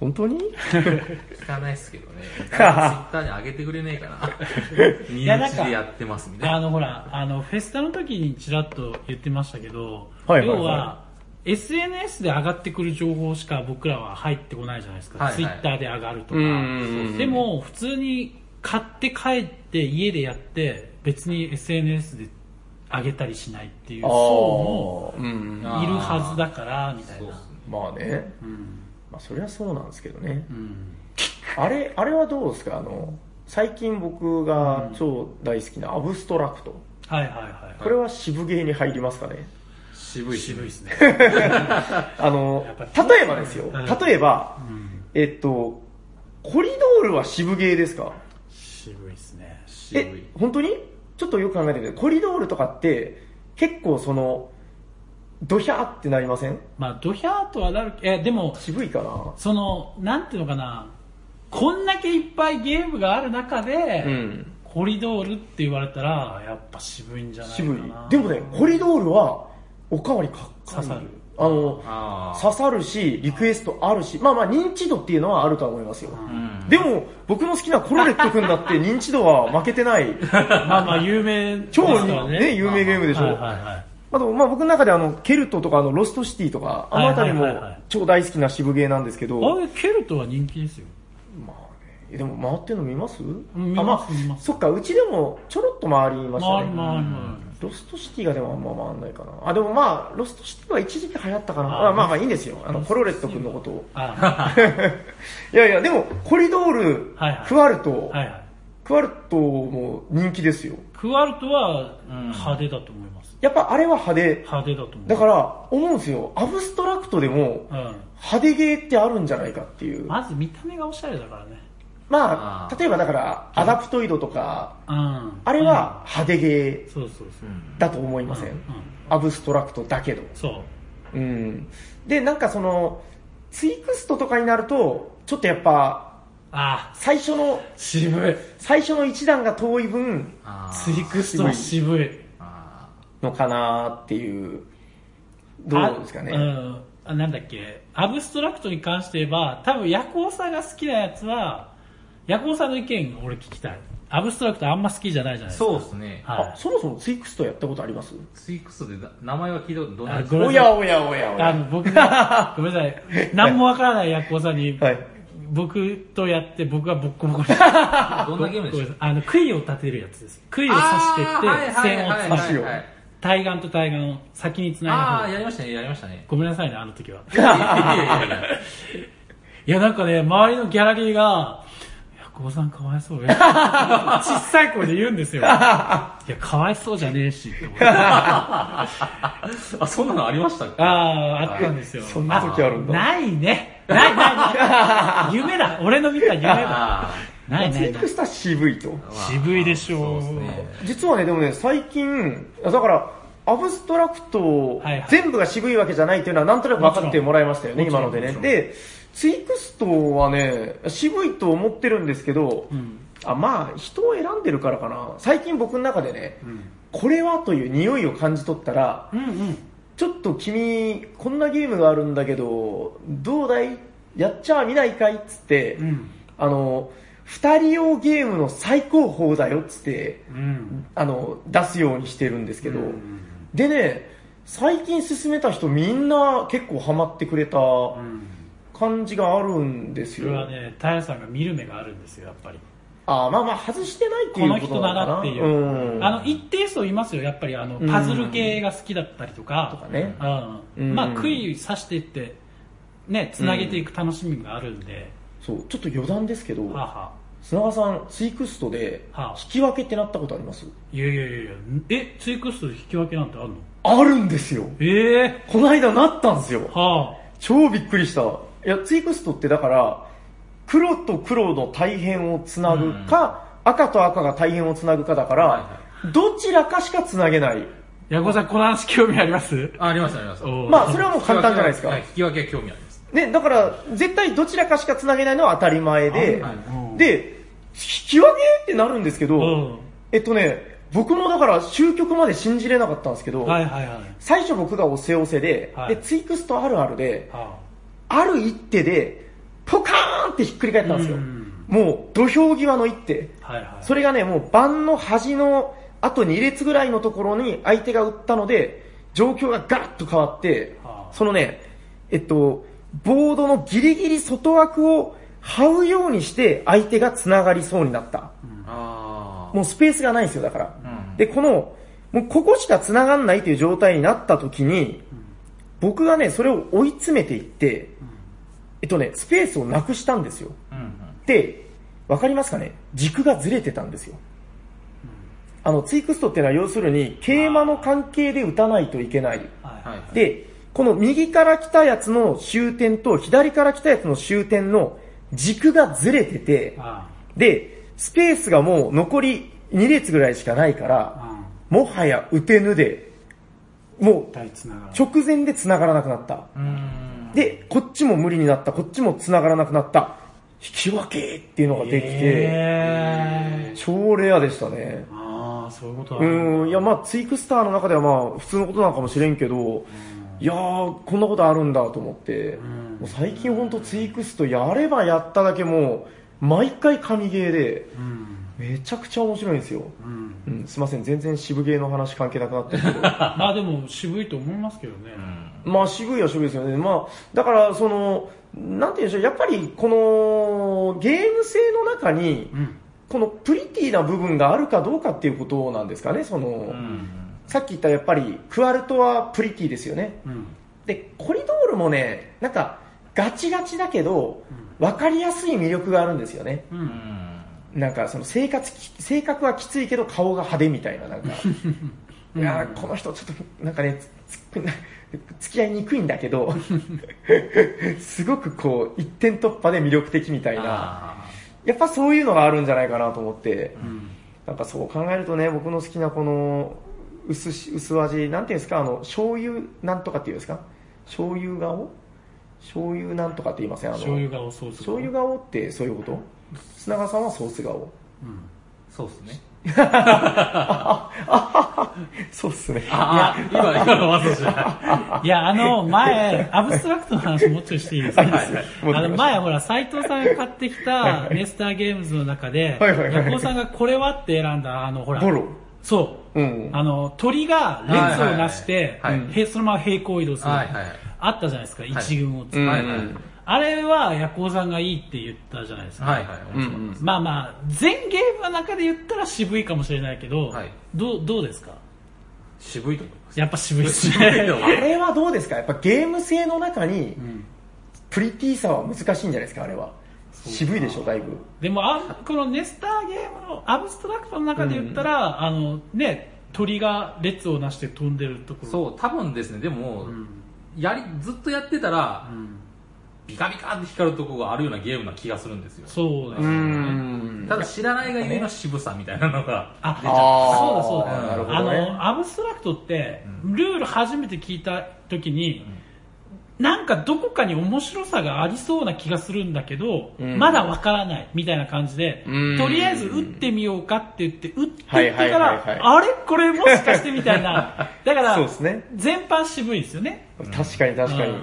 本当に？聞かないですけどね。ツイッターに上げてくれねえかな。身やなんか内でやってますみたいな。れない。あの、ほら、あの、フェスタの時にちらっと言ってましたけど、はいはいはい要は、SNS で上がってくる情報しか僕らは入ってこないじゃないですか。はいはいツイッターで上がるとか。うんでも、普通に買って帰って家でやって、別に SNS で上げたりしないっていう層もいるはずだから、みたいなそうまあね。うん。まあそりゃそうなんですけどね。うん。あれ、あれはどうですか？あの、最近僕が超大好きなアブストラクト。はいはいはい。これは渋ゲーに入りますかね？渋い渋いですね。あの例えばですよ。うん例えば、うん。えっと、コリドールは渋ゲーですか？渋いですね。渋いえ。、本当に？ちょっとよく考えてみて、コリドールとかって、結構その、ドヒャーってなりません？まあ、ドヒャーとはなる、え、でも、渋いかな？その、なんていうのかな、こんだけいっぱいゲームがある中で、うん。コリドールって言われたら、やっぱ渋いんじゃないか渋いな。。でもね、コリドールは、おかわりかっかり刺さる。あの、刺さるし、リクエストあるし、まあまあ認知度っていうのはあるとは思いますよ。うんでも、僕の好きなコロレット君だって 認知度は負けてない。まあまあ、有名です超ね、有名ゲームでしょ。はいはいはい。あと、まあ僕の中であの、ケルトとかあの、ロストシティとか、あのあたりも超大好きな渋ゲーなんですけど、あれ、ケルトは人気ですよ。まあね、でも回ってんの見ます？見ますあ、まあ見ますそっか、うちでもちょろっと回りましたね。回り回り回ロストシティがでもあんま回んないかな。あ、でもまあ、ロストシティは一時期流行ったかな。ああまあまあいいんですよ。あの、コロレット君のことを。いやいや、でも、コリドール、はいはいクワルト、はいはい。クワルトも人気ですよ。クワルトはうん派手だと思います。やっぱあれは派手。派手だと思う。だから、思うんですよ。アブストラクトでも、うん。派手ゲーってあるんじゃないかっていう。まず見た目がおしゃれだからね。まあ、あー例えばだから、アダプトイドとか、うん。あれは派手ゲうん、そうそうそう。ーだと思いません、うん。アブストラクトだけど。そう。うん。で、なんかその、ツイクストとかになると、ちょっとやっぱ、あ最初の、渋い。最初の一段が遠い分、ツイクストは渋い。あのかなっていう、どうですかね。あうん。あなんだっけ、アブストラクトに関して言えば、多分ヤコウさんが好きなやつは、ヤコウさんの意見俺聞きたい。アブストラクトあんま好きじゃないじゃないですか。そうですね。はあ、そもそもツイクストやったことあります？ツイクストでな名前は聞いたことどんなんなさいやおやおやおい。あや。の、僕が、ごめんなさい。何もわからないヤコウさんに、はい。僕とやって僕がボッコボコに。どんなゲームでしたあの、杭を立てるやつです。杭を刺してって、線をはい刺す。よはい対岸と対岸を先に繋いああ、だやりましたね、やりましたね。ごめんなさいね、あの時は。いやいやいやいやいや、なんかね、周りのギャラリーが、いや、ゴーさんかわいそうよ。小さい声で言うんですよ。いや、かわいそうじゃねえし、って思って。ああ、そんなのありましたあー、あったんですよ。そんな時あるんだないね。ないないない。夢だ。俺の見た夢だ。あないないないツイク。ストは渋いと。ー渋いでしょう。実はね、でもね、最近、だから、アブストラクト、全部が渋いわけじゃないっていうのはなんとなく分かってもらいましたよね、今のでね。で、ツイクストはね、渋いと思ってるんですけど、うん。あまあ、人を選んでるからかな。最近僕の中でね、うん。これはという匂いを感じ取ったら、うんうん。ちょっと君、こんなゲームがあるんだけど、どうだい？やっちゃ見ないかいっつって、うん。あの、二人用ゲームの最高峰だよっつって、うん。あの、出すようにしてるんですけど、うんでね、最近進めた人みんな結構ハマってくれたうん。感じがあるんですよ。それはね、タヤさんが見る目があるんですよ、やっぱり。あまあまあ外してないっていこの人うこのかな。ならっていう。うん。あの、一定数いますよ、やっぱり、あの、パズル系が好きだったりとか。とかね。うん。うんまあ、杭刺していって、ね、繋げていく楽しみがあるんで、そう、ちょっと余談ですけど、はあ、は砂川さん、ツイクストではあ引き分けってなったことあります？いやいやいやいや、え、ツイクストで引き分けなんてあるの？あるんですよ。ええこの間なったんですよ。は超びっくりした。いや、ツイクストってだから、黒と黒の大変をつなぐか、赤と赤が大変をつなぐかだから、はいはどちらかしかつなげない。あ。ヤコさん、この話興味あります？あありました、ありました。おうまあ、それはもう簡単じゃないですかはい。引き分けは興味あります。ね、だから、絶対どちらかしかつなげないのは当たり前で、で、引き分けってなるんですけど、うん。えっとね、僕もだから終局まで信じれなかったんですけど、はいはいはい。最初僕が押せ押せで、はいで、ツイクストあるあるで、はある一手で、ポカーンってひっくり返ったんですよ。うんもう土俵際の一手。あ、はいはい。それがね、もう盤の端のあと2列ぐらいのところに相手が打ったので、状況がガラッと変わってはあ、そのね、えっと、ボードのギリギリ外枠を這うようにして相手が繋がりそうになった。あもうスペースがないんですよ、だから。うんで、この、もうここしか繋がんないという状態になった時に、僕がね、それを追い詰めていって、えっとね、スペースをなくしたんですよ。うんうん。で、わかりますかね？軸がずれてたんですよ。あの、ツイクストっていうのは要するに、桂馬の関係で打たないといけない。で、この右から来たやつの終点と左から来たやつの終点の軸がずれてて、あで、スペースがもう残り2列ぐらいしかないから、もはや打てぬで、もう。直前で繋がらなくなった。で、こっちも無理になった、こっちも繋がらなくなった。引き分けっていうのができて、えー、超レアでしたね。ああ、そういうことだうーん、いやまあツイクスターの中ではまあ普通のことなのかもしれんけど、いやー、こんなことあるんだと思って、んもう最近ほんとツイクストやればやっただけもう、毎回神ゲーで、うん。めちゃくちゃ面白いんですよ。うん。うん、すいません、全然渋ゲーの話関係なくなってるけど。まあでも渋いと思いますけどね。まあ渋いは渋いですよね。まあ、だからその、なんて言うんでしょう、やっぱりこのゲーム性の中に、うん。このプリティな部分があるかどうかっていうことなんですかね、その、うん。さっき言ったやっぱりクワルトはプリティですよね。うん。で、コリドールもね、なんかガチガチだけど、分かりやすい魅力があるんですよね。う。うんん。なんかその生活き、性格はきついけど顔が派手みたいな、なんか。いやーこの人ちょっとなんかね、付き合いにくいんだけど、すごくこう、一点突破で魅力的みたいな、あやっぱそういうのがあるんじゃないかなと思って、うん。なんかそう考えるとね、僕の好きなこの、薄し、薄味、なんていうんですか、あの、醤油なんとかっていうんですか？醤油顔？醤油なんとかって言いません？あの。醤油顔ってそういうこと？砂川さんはソース顔？うん。ーそうですね。そうっすね。ああ、今、今のわざじゃいや、あの、前、アブストラクトの話もうちょいしていいですかはいはいはいあの、前、ほら、斎藤さんが買ってきたネスターゲームズの中で、はいはいはいヤコウさんがこれはって選んだ、あの、ほら、ボロ。そう。うん。あの、鳥が列をなして、はいはいはいへそのまま平行移動する。はいはいはいあったじゃないですか、一軍を作る。うんはいはいあれは、ヤコウさんがいいって言ったじゃないですか。はいはい。まあまあ、全ゲームの中で言ったら渋いかもしれないけど、はいどう、どうですか？渋いと思います。やっぱ渋いですね。よあれはどうですか？やっぱゲーム性の中にう、んプリティさは難しいんじゃないですかあれは。渋いでしょ、だいぶ。でもあ、このネスターゲームのアブストラクトの中で言ったら、あのね、鳥が列をなして飛んでるところ。そう、多分ですね、でも、うん。やり、ずっとやってたらう、ん。ビカビカって光るとこがあるようなゲームな気がするんですよ。そうですよね。んただ知らないがゆえの渋さみたいなのが。あ、あーそうだそうだ。なるほあの、アブストラクトって、うルール初めて聞いた時に、なんかどこかに面白さがありそうな気がするんだけど、うんまだわからないみたいな感じで、うんとりあえず打ってみようかって言って、打ってってはいはいから、はいはいあれ？これもしかしてみたいな。だから、そうですね。全般渋いですよね。確かに確かに。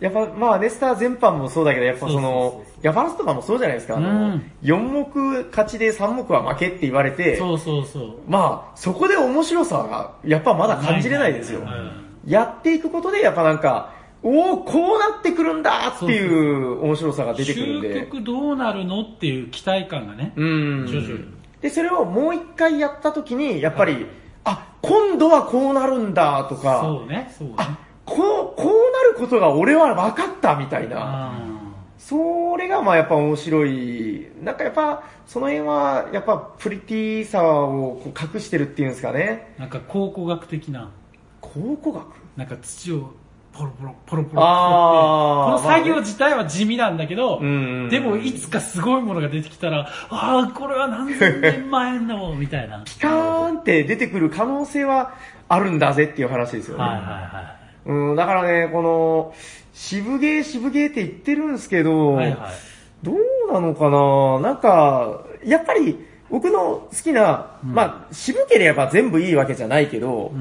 うんやっぱ、まあ、ネスター全般もそうだけど、やっぱそのヤファラスとかもそうじゃないですか。あうのん、4目勝ちで3目は負けって言われて、そうそうそう。まあ、そこで面白さが、やっぱまだ感じれないですようん。やっていくことで、やっぱなんか、おおこうなってくるんだっていう面白さが出てくるんで。究極どうなるのっていう期待感がね。うん徐々に。で、それをもう一回やった時に、やっぱり、あ、今度はこうなるんだとか、そうね、そうね。あ、こう、こうなることが俺は分かったみたいな。あそれがまあやっぱ面白い。なんかやっぱ、その辺は、やっぱプリティさをこう隠してるっていうんですかね。ーなんか考古学的な、考古学？なんか土をポロポロ、ポロポロこの作業自体は地味なんだけど、うんうんうんでもいつかすごいものが出てきたら、ああ、これは何千年前の、みたいな。はいピカーンって出てくる可能性はあるんだぜっていう話ですよね。はいはうん、だからね、この、渋ゲー渋ゲーって言ってるんですけど、い。はいはい。どうなのかな？なんか、やっぱり僕の好きな、うんまあ渋ければ全部いいわけじゃないけど。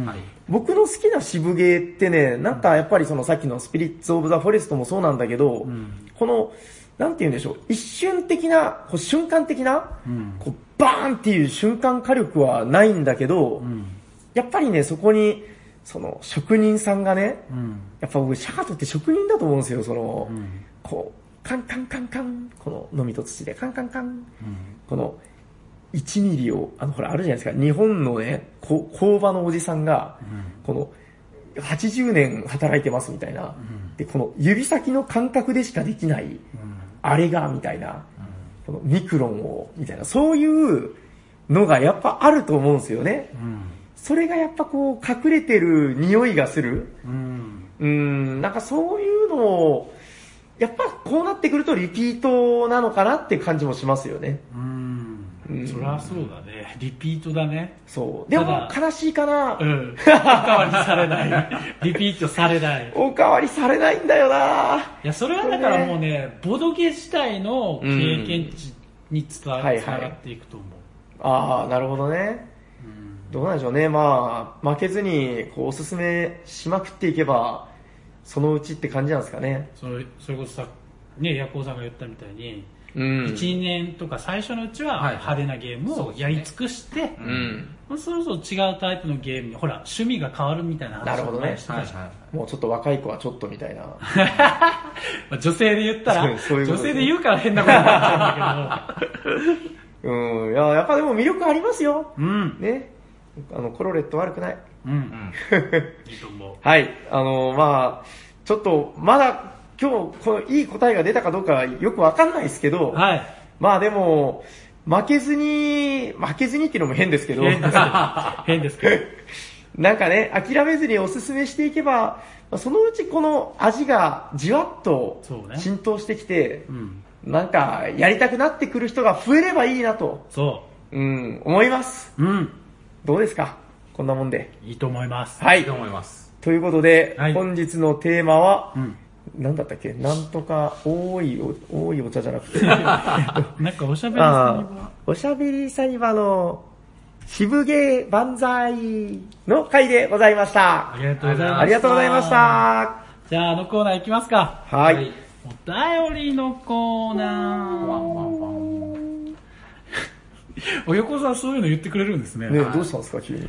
僕の好きな渋ゲーってね、なんかやっぱりそのさっきのスピリッツ・オブ・ザ・フォレストもそうなんだけど、うんこの、なんて言うんでしょう、一瞬的な、こう瞬間的な、うん。こうバーンっていう瞬間火力はないんだけど、うん。やっぱりね、そこに、その職人さんがね、うん。やっぱ僕、シャカトって職人だと思うんですよ、その、うん。こう、カンカンカンカン、この、のみと土でカンカンカン、この、1ミリを、あの、ほら、あるじゃないですか、日本のね、こ工場のおじさんが、この、80年働いてますみたいな。で、この指先の感覚でしかできない、あれが、みたいな。このミクロンを、みたいな。そういうのがやっぱあると思うんですよね。うん。それがやっぱこう、隠れてる匂いがする。うん。うん、なんかそういうのを、やっぱこうなってくるとリピートなのかなって感じもしますよね。うん。うんそりゃそうだね。リピートだね。そう。でも悲しいかな。うん。おかわりされない。リピートされない。おかわりされないんだよないや、それはだからもうね、ボドゲ自体の経験値につたはいはいつながっていくと思う。ああ、なるほどね。うんどうなんでしょうね。まあ、負けずに、こう、おすすめしまくっていけば、そのうちって感じなんですかね。それそれこそさ、ね、ヤコウさんが言ったみたいに、うん1、2年とか最初のうちははい派手なゲームをやり尽くして、うん。そろそろ違うタイプのゲームに、ほら、趣味が変わるみたいな話なるほどねをしてたじゃんはいもうちょっと若い子はちょっとみたいな。まあ女性で言ったら、女性で言うから変なことになっちゃうんだ うん。いや、やっぱでも魅力ありますよ。けど。うん。ね。あの、コロレット悪くない。うん。うん。いいと思う。はい。あの、まあちょっと、まだ、今日、このいい答えが出たかどうかよくわかんないですけど、はい。まあでも、負けずに、負けずにっていうのも変ですけど、変ですけど。変ですけど。なんかね、諦めずにおすすめしていけば、まあそのうちこの味がじわっと浸透してきて、うん。なんかやりたくなってくる人が増えればいいなと、そうん、思います。う。うん。どうですか？こんなもんで。いいと思います。はいいいと。思います。ということで、はい本日のテーマは、うん。なんだったっけ？なんとか、多いお、多いお茶じゃなくて。なんかおしゃべりさあんにはあ、おしゃべりサニバの渋芸万歳の回でございましたあ。りがとうございます。ありがとうございまし。た。じゃあ、あのコーナー行きますか。はい。お便りのコーナワンワンワン。ー。お 横さんそういうの言ってくれるんですね。ね、どうしたんですか、急に。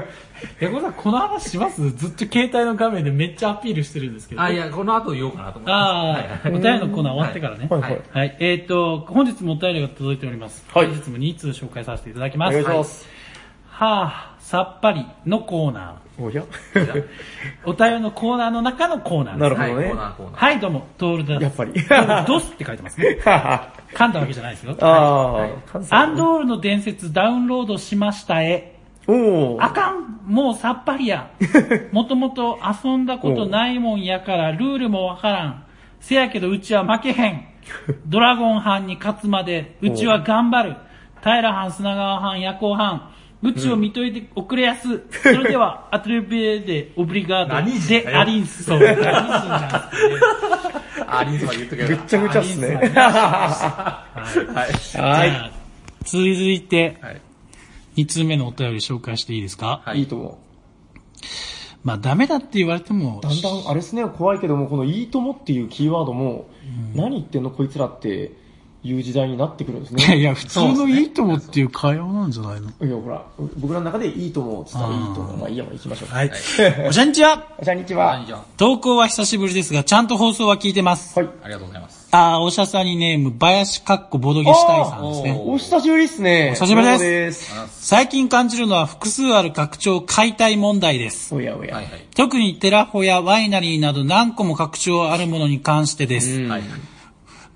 横さん、この話します？ずっと携帯の画面でめっちゃアピールしてるんですけど。あ、いや、この後言おうかなと思って。ああ、お便りのコーナー終わってからね。はいはい。はい。えっ、と、本日もお便りが届いております。はい本日も2通紹介させていただきおます。願いします。はあ、さっぱりのコーナおや？ー。お便りのコーナーの中のコーナーです。はい、なるほどねコーナーコーナー。はい、どうも、トールです。やっぱりドスって書いてますね。噛んだわけじゃないですよ。ああ、関西アンドールの伝説ダウンロードしましたえ。おーあかんもうさっぱりや。もともと遊んだことないもんやからルールもわからん。せやけどうちは負けへん。ドラゴン班に勝つまでうちは頑張る。平藩、砂川藩、夜行藩。うちを見といておくれやす。それでは、アトリビエでオブリガードでだよアリンス。そう、何人なんですね。あ、リンスまで言っとけばぐっちゃぐちゃっすね。はい。はじゃあ続いて、はい。2通目のお便り紹介していいですか？はいいいと思まあダメだって言われてもう。だんだん、あれですね、怖いけども、このいいともっていうキーワードも、何言ってんのこいつらっていう時代になってくるんですね。いやいや、普通のいいともっていう会話なんじゃないの？いや、ほら、僕らの中でいいと思うって言ったらいいと思う。まあいいや、行きましょう。はい。おしゃにちはこんにちは。投稿は久しぶりですが、ちゃんと放送は聞いてます。はい。あ、ありがとうございます。あー、おしゃさにネーム、林かっこボドゲしたいさんですね。お久しぶりっすね。お久しぶりです。最近感じるのは複数ある拡張解体問題です。おやおや。はい、はい。特にテラフォやワイナリーなど何個も拡張あるものに関してです。うんはい。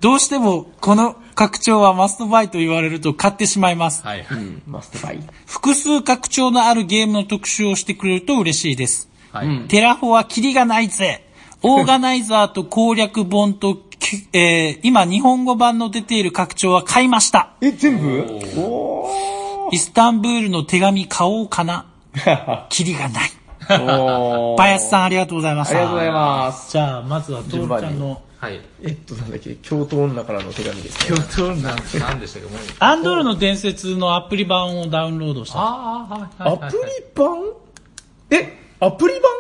どうしてもこの拡張はマストバイと言われると買ってしまいます。はい、はい。マストバイ。複数拡張のあるゲームの特集をしてくれると嬉しいです。はい。うんテラフォはキリがないぜ。オーガナイザーと攻略本と、きえー今日本語版の出ている拡張は買いました。え、全部？おおイスタンブールの手紙買おうかな。ー。キリがない。おー林さんありがとうございました。ありがとうございます。じゃあ、まずはトールちゃんの、はい。えっと、なんだっけ、京都女からの手紙ですね。トールな、なんでしたっけ、もう。アンドールの伝説のアプリ版をダウンロードした。ああ、はい、はい。アプリ版？え、アプリ版？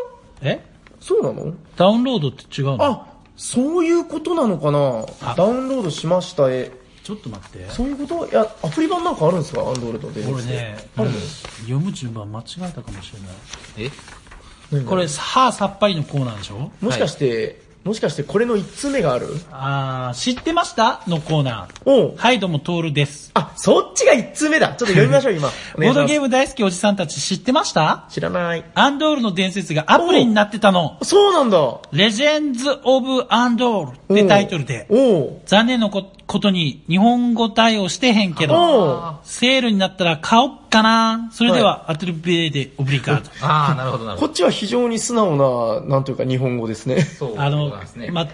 え？そうなの？ダウンロードって違うの？あ、そういうことなのかな？あダウンロードしました、え。ちょっと待って。そういうこと？いや、アプリ版なんかあるんですか？アンドロイドで。これね、あるの？読む順番間違えたかもしれない。え？何これ、はあさっぱりのコーナーでしょ？もしかして、もしかしてこれの1つ目がある？あー、知ってました？のコーナー。おうはい、どうも、トールです。あ、そっちが1つ目だ。ちょっと読みましょう、今。おボードゲームム大好きおじさんたち知ってました？知らない。アンドールの伝説がアプリになってたの。そうなんだ。レジェンズ・オブ・アンドールってタイトルで。おう残念なこことに日本語対応してへんけど、セールになったら買おっかな。それでは、アトリビエでオブリガード。ああ、なるほど、なるほど。こっちは非常に素直な、なんというか日本語ですね。そう。あのそうなんですね。、ま、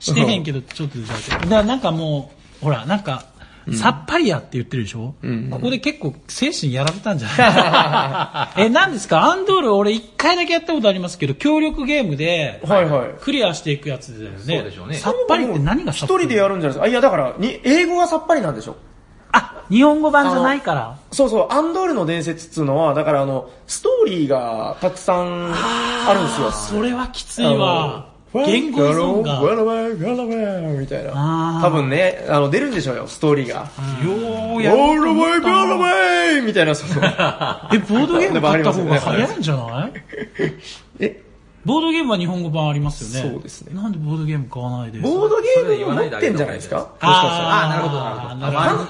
してへんけど、ちょっとじゃあ、だからなんかもう、ほら、なんか、さっぱりやって言ってるでしょ、んここで結構精神やられたんじゃない？え、なんですか？アンドール俺一回だけやったことありますけど、協力ゲームで、はいはい。クリアしていくやつだよね。そうでしょうねさっぱりって何がさっぱり？一人でやるんじゃないですか？あ、いやだから、に、英語がさっぱりなんでしょ？あ、日本語版じゃないから。そうそう、アンドールの伝説っつうのは、だからあの、ストーリーがたくさんあるんですよ。それはきついわ。言語依存が。ガラバー、ガラバー、みたいな。多分ね、あの、出るんでしょうよ、ストーリーが。ようやろうとラバー、ガラバーみたいな、そう、え、ボードゲーム買った方が。早いんじゃないえ、ボードゲームは日本語版ありますよね。そうですねなんでボードゲーム買わないでボードゲームを持ってんじゃないですか？もしかしたらああ、なるほど、なるほど。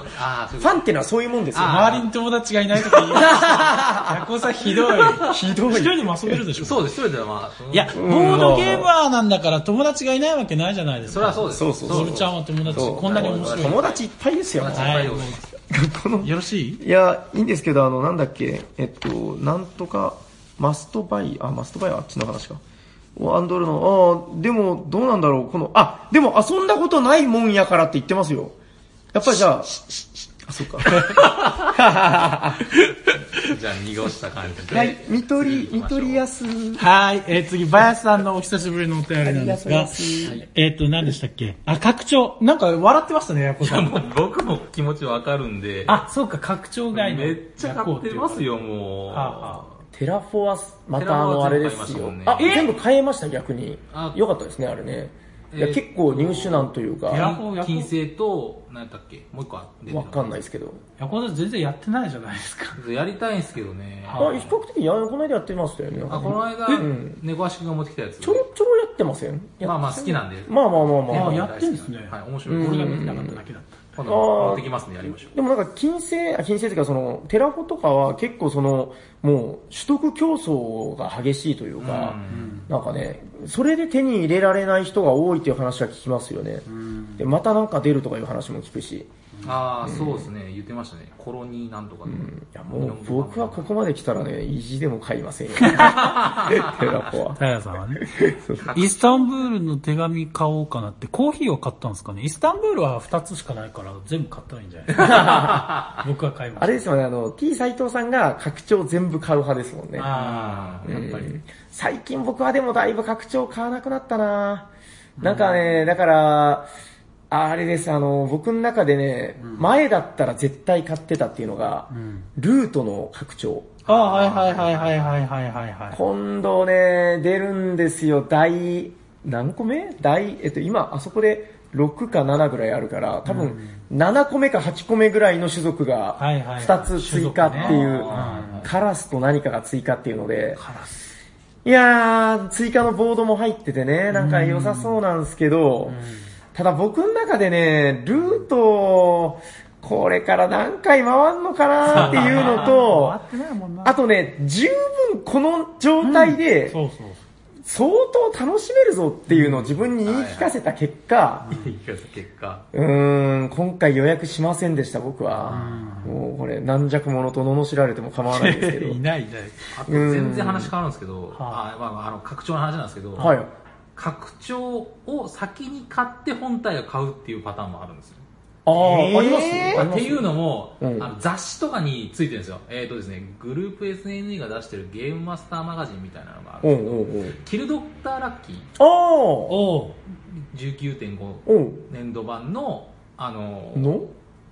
ファンってのはそういうもんですよ。周りに友達がいないとか言う。ヤコウさんひどい。ひどい一人でも遊べるでしょ。そうです、一人ではまあ、いや、ボードゲーマーなんだから友達がいないわけないじゃないですか。それはそうです。そうそうゾルちゃんは友達そうこんなに面白い。友達いっぱいですよ。このよろしい？いや、いいんですけど、あの、なんだっけ、えっと、なんとか、マストバイ、あ、マストバイはあっちの話か。アンドルの、あでも、どうなんだろう、この、あ、でも遊んだことないもんやからって言ってますよ。やっぱりじゃあ、あ、そっか。じゃあ、濁した感じで。はい、見取り、見取りやす。はい、えー、次、バヤスさんのお久しぶりのお便りなんですがえっ、と、何でしたっけ？あ、拡張。なんか笑ってましたね、ヤコウさん。もう僕も気持ちわかるんで、あ、そうか、拡張外の。めっちゃ買ってますよ、もう。はあはテラフォアス、またあの、あれですよね。あ、全部買えました、逆にあ。よかったですね、あれね。いや、えー結構入手難というテラか、フォア金星と、何やったっけ？もう一個あって。わかんないですけど。ヤコウさん全然やってないじゃないですか。やりたいんですけどね。あ、比較的、や、この間やってましたよね。あ、この間ん、猫足が持ってきたやつ。ちょろちょろやってません？まあまあ好きなんで。まあまあまあまあ。あやってんですねはい、面白い。俺が見てなかっただけだった。今度持ってきますんでやりましょう。でもなんか金星、あ金星というかその、テラフォとかは結構その、もう取得競争が激しいというか、なんかね、それで手に入れられない人が多いっていう話は聞きますよね。で、またなんか出るとかいう話も聞くし。ああ、そうですね。言ってましたね。コロニーなんとかの。いやもう僕はここまで来たらね、意地でも買いませんよ。テラフォは。平さんはね。イスタンブールの手紙買おうかなって、コーヒーを買ったんですかね。イスタンブールは2つしかないから、全部買ったらいいんじゃないですか。僕は買いました。あれですよね、あの、T 斎藤さんが拡張全部買う派ですもんね。ああ、やっぱり。うん最近僕はでもだいぶ拡張買わなくなったななんかね、だから、あれです、あの、僕の中でね、前だったら絶対買ってたっていうのが、ルートの拡張。ああ、はいはいはいはいはいはいはいはい。今度ね、出るんですよ、第、何個目？第、えっと、今、あそこで6か7ぐらいあるから、多分、7個目か8個目ぐらいの種族がはいはいはい。2つ追加っていうカラスと何かが追加っていうので、カラス。いやー、追加のボードも入っててね、なんか良さそうなんですけど、ただ僕の中でね、ルート、これから何回回んのかなっていうのと。あとね、十分この状態で、相当楽しめるぞっていうのを自分に言い聞かせた結果、結果。うーん、今回予約しませんでした、僕は。もうこれ、軟弱者と罵られても構わないんですけ。ど い。ないいない。あと全然話変わるんですけど、あまあ、あの、拡張の話なんですけど、はい。拡張を先に買って本体を買うっていうパターンもあるんですよ。ああ、えーありますっていうのも、うんあの雑誌とかについてるんですよ。えっ、とですね、グループ SNE が出してるゲームマスターマガジンみたいなのがあるんおですけど、うおうおうキルドクターラッキーあおう。19.5あおう年度版の、あの、の？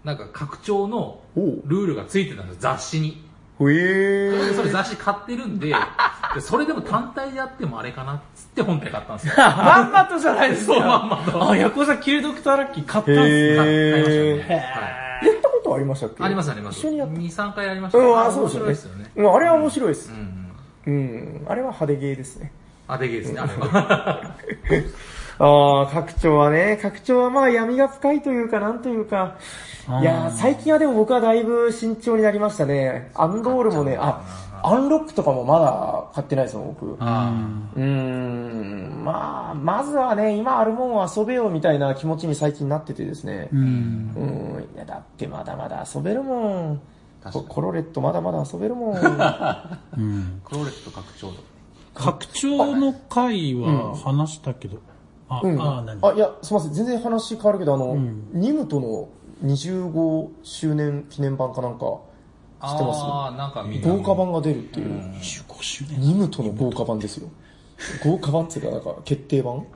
なんか拡張のルールがついてたんですよ、雑誌に。へえ。それ雑誌買ってるんで、でそれでも単体でやってもあれかなっつって本体買ったんですよ。まんまとじゃないですか。そうまんまとあ、ヤコウさん、キルドクターラッキー買ったんすへか買いましたえ。ね。はいやったことありましたっけ？ありますあります。一緒にやった。2、3回やりました。うん、あ、そうですよね。面白いですよね。うん、あれは面白いですう。んうん。うん、あれは派手ゲーですね。あ、でけえですね、あれは。ああ、拡張はね、拡張はまあ闇が深いというか、なんというか。いやー最近はでも僕はだいぶ慎重になりましたね。アンドールもね、あ、アンロックとかもまだ買ってないですよ、僕。うん、まあ、まずはね、今あるもんを遊べよみたいな気持ちに最近なっててですね。うん。うん、いや、だってまだまだ遊べるもん。確かにココロレットまだまだ遊べるもん。うん。クローレット拡張と。拡張の回は話したけど。あ、うん。あ、何？あ、いや、すみません。全然話変わるけど、あの、ニムトの25周年記念版かなんか、知ってます？なんか豪華版が出るっていう。25周年。ニムトの豪華版ですよ。豪華版っていうか、なんか、決定版？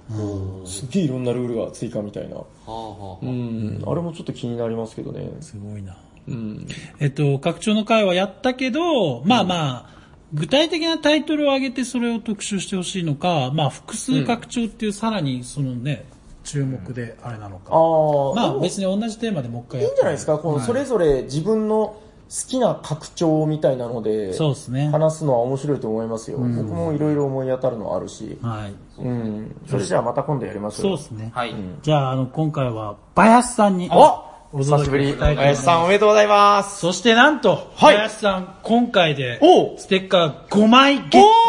すっげえいろんなルールが追加みたいな。はあはあうん。あれもちょっと気になりますけどね。すごいな。うん。えっと、拡張の回はやったけど、まあまあ、具体的なタイトルを挙げてそれを特集してほしいのか、まあ複数拡張っていうさらにそのね、注目であれなのか。ああ、まあ別に同じテーマでもう一回いいんじゃないですか、このはいそれぞれ自分の好きな拡張みたいなので、そうですね。話すのは面白いと思いますよ。僕もいろいろ思い当たるのはあるし。はい。うん。それじゃあまた今度やりましょう。そうですね。はい。じゃあ、あの、今回は、バヤシさんに、おお久しぶり。林さんおめでとうございます。そしてなんと、はいバヤシさん、今回で、おステッカー5枚ゲッお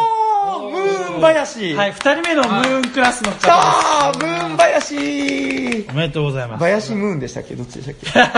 ーン林ト。はい、二人目のムーンクラスのさ方あムーン林。おめでとうございます。林ムーンでしたっけ？どっちでしたっ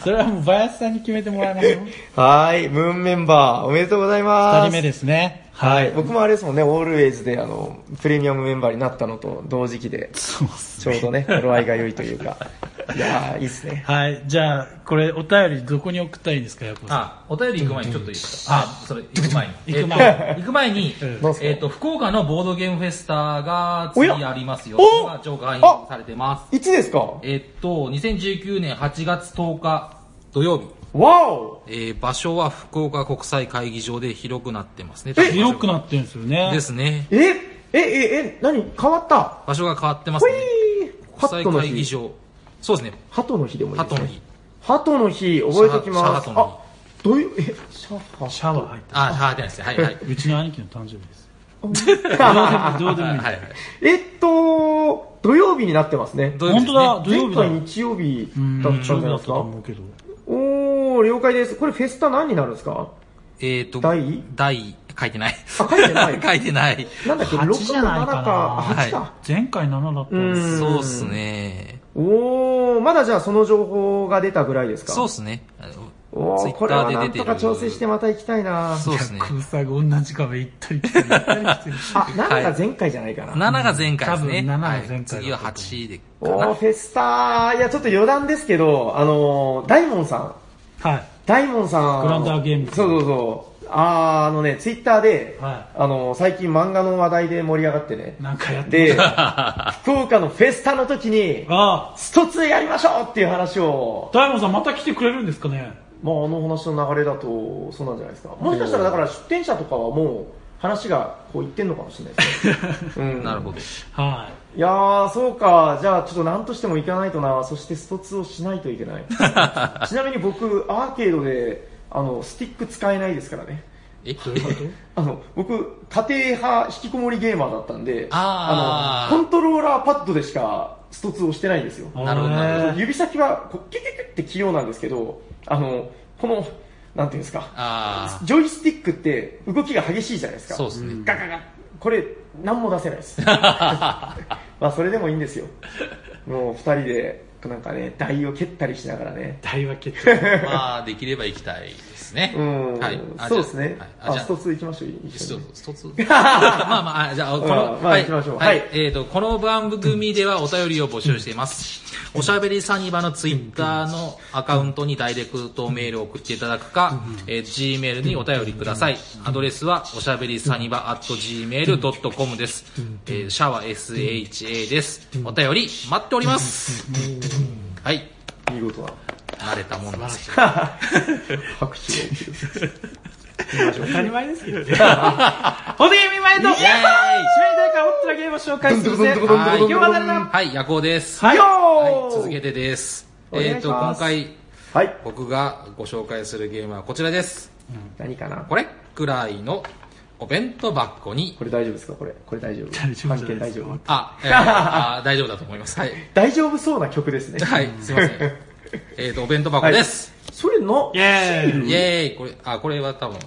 け？それはもうバヤシさんに決めてもらいますよ。はーい、ムーンメンバー、おめでとうございます。二人目ですね。はい。僕もあれですもんね、オールウェイズであの、プレミアムメンバーになったのと同時期で、そうっす。ちょうどね、頃合いが良いというか。いやー、いいっすね。はい、じゃあ、これ、お便りどこに送ったらいいんですか、ヤコウさん？あ、お便り行く前にちょっといいですか？あ、それ、行く前に。行く前えっと行く前にうんどうす、か？えっと、福岡のボードゲームフェスタが次ありますよ。が情報配信されてます。いつですか？えっと、2019年8月10日土曜日。わおえー場所は福岡国際会議場で広くなってますね。広くなってるんですよね。ですね。ええ、え、え、何？変わった？場所が変わってますね。ハ国際。会議場。そうですね。鳩の日でもいいですね。ハトの日。ハトの日、覚えておきます。シャハトのあ、どういう、え、シャハシャワー入ってあ、はてないですね。はいはい。る。うちの兄貴の誕生日です。どうでもいい。はいはい。えっと、土曜日になってますね。本当だ、土曜前日日曜日うんだったん日曜日だったとじゃないですか。おー、了解です。これフェスタ何になるんですか？えっと、第？第、書いてない。あ、書いてない。書いてない。なんだっけ、8 6じゃないかなか7か、あ8か。前回7だったうんです。んそうっすね。おー、まだじゃあその情報が出たぐらいですか？そうっすね。おー、これはなんで出てるとか調整してまた行きたいなそうっすね。空さが同じ壁行ったり来たり行ったり来たり。あ、7が前回じゃないかな。7が前回ですね。多分7が前回はい次は8でかおー、な。フェスタいや、ちょっと余談ですけど、あのー、大門さん。はい。大門さん。グランダーゲームズそうそうそう。あー、あのね、ツイッターで、はあのー、最近漫画の話題で盛り上がってね。なんかやってで、福岡のフェスタの時に、あスト2やりましょうっていう話をあ、、大門さんまた来てくれるんですかね？まあ、あの話の流れだと、そうなんじゃないですか。もしかしたら、だから出店者とかはもう、話がこう言ってんのかもしれないですね。うん。なるほど。はいやー、そうか。じゃあ、ちょっと何としても行かないとな。そしてスト2をしないといけない。ちなみに僕、アーケードで、あの、スティック使えないですからね。え？い。どういうこと？あの、僕、家庭派、引きこもりゲーマーだったんで、あの、コントローラーパッドでしかスト2をしてないんですよ。なるほどなるほへー指先は、こう、キュキュキュって器用なんですけど、あの、この、なんていうんですか、あジョイスティックって動きが激しいじゃないですあ、か。そうですね。ガガガこれ、何も出せないです。まあ、それでもいいんですよ。もう、二人で、なんかね、台を蹴ったりしながらね。大和決定。まあ、できれば行きたいですね。うん、はい。あそうですね。あ、じゃあスト2行きましょう、一緒に。一つ、一つ。まあまあ、あじゃあ、この、うんまあ行きましょうははいい。えっ、と、この番組ではお便りを募集しています。おしゃべりサニバのツイッターのアカウントにダイレクトメールを送っていただくか、えー Gmail にお便りください。アドレスは、おしゃべりサニバ at gmail.com です。えーシャワー SHA です。お便り待っております。はい。見事な慣れたもんです。拍手が起きる。当たり前ですけどね。ボードゲームイベントイエーイ指名大会オットなゲームを紹介するぜ。はい今日は誰だはい、夜行です。はいよはいー、続けてです。お願いしえっ、と、今回、はい。僕がご紹介するゲームはこちらです。何かなこれくらいのお弁当箱に、これ大丈夫ですかこれ。これ大丈夫。大丈夫大丈夫。あ、えーあ大丈夫だと思います。はい。大丈夫そうな曲ですね。はい、すいません。えっと、お弁当箱です。それのイ、ェーイイェーイこれ、あ、これは多分、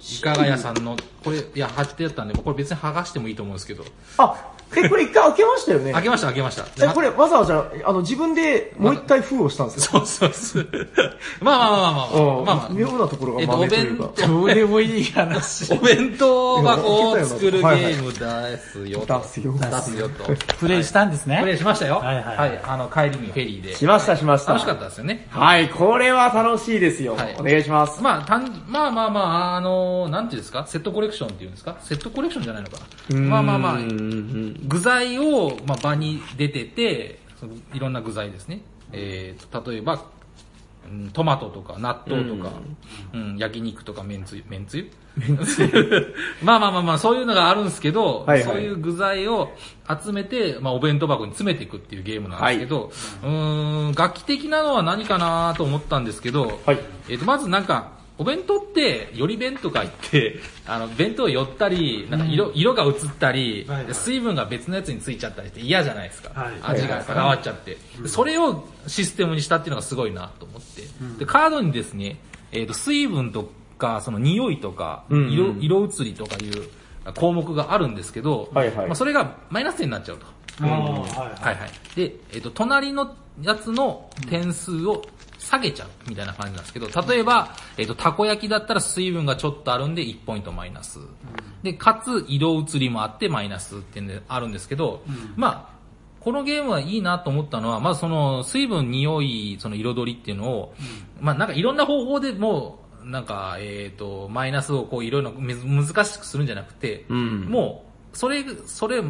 いかが屋さんの、これ、いや、貼ってあったんで、これ別に剥がしてもいいと思うんですけど。あ、え、これ一回開けましたよね？開けました、開けました。え、これわざわざ、あの、自分でもう一回封をしたんですよ。そうそうそう。まあまあまあまあまあ、まあまあ、妙なところがえっと、お豆というか。弁当、どうでもいい話。お弁当箱を作るゲームですよと。出すよ。出すよと。プレイしたんですね。プレイしましたよ。はいはいはいあの、帰りにフェリーで。しましたしました。楽しかったですよね。はい、これは楽しいですよ。はいお願いします。まあ、たん、まあまあまあ、あの、なんていうんですか？セットコレクションっていうんですか？セットコレクションじゃないのかなまあまあまあう、ん具材を、まあ、場に出てて、そのいろんな具材ですね。えーと、例えば、うんトマトとか納豆とか、うん。焼肉とかめんつゆ、めんつゆ？まあまあまあまあ、そういうのがあるんですけど、はいはい。そういう具材を集めて、まあお弁当箱に詰めていくっていうゲームなんですけど、うーん、楽器的なのは何かなと思ったんですけど、はい。えっ、と、まずなんか、お弁当って、より弁とか言って、あの、弁当寄ったり、なんか色、色が移ったり、はいはい。水分が別のやつについちゃったりして嫌じゃないですか。はい。味が関わっちゃって、それをシステムにしたっていうのがすごいなと思って。で、カードにですね、えっ、と、水分とか、その匂いとか、うん。うん色、色移りとかいう項目があるんですけど、はいはい。まあ、それがマイナス点になっちゃうと。ああ、はいはい。はい。で、えっ、と、隣のやつの点数を下げちゃうみたいな感じなんですけど、例えば、えっ、と、たこ焼きだったら水分がちょっとあるんで1ポイントマイナス。で、かつ、色移りもあってマイナスっていうんであるんですけど、まあ、このゲームはいいなと思ったのは、まずその、水分、匂い、その彩りっていうのを、まあなんかいろんな方法でもう、なんか、えっ、と、マイナスをこういろいろ難しくするんじゃなくて、うん。もう、それ、それ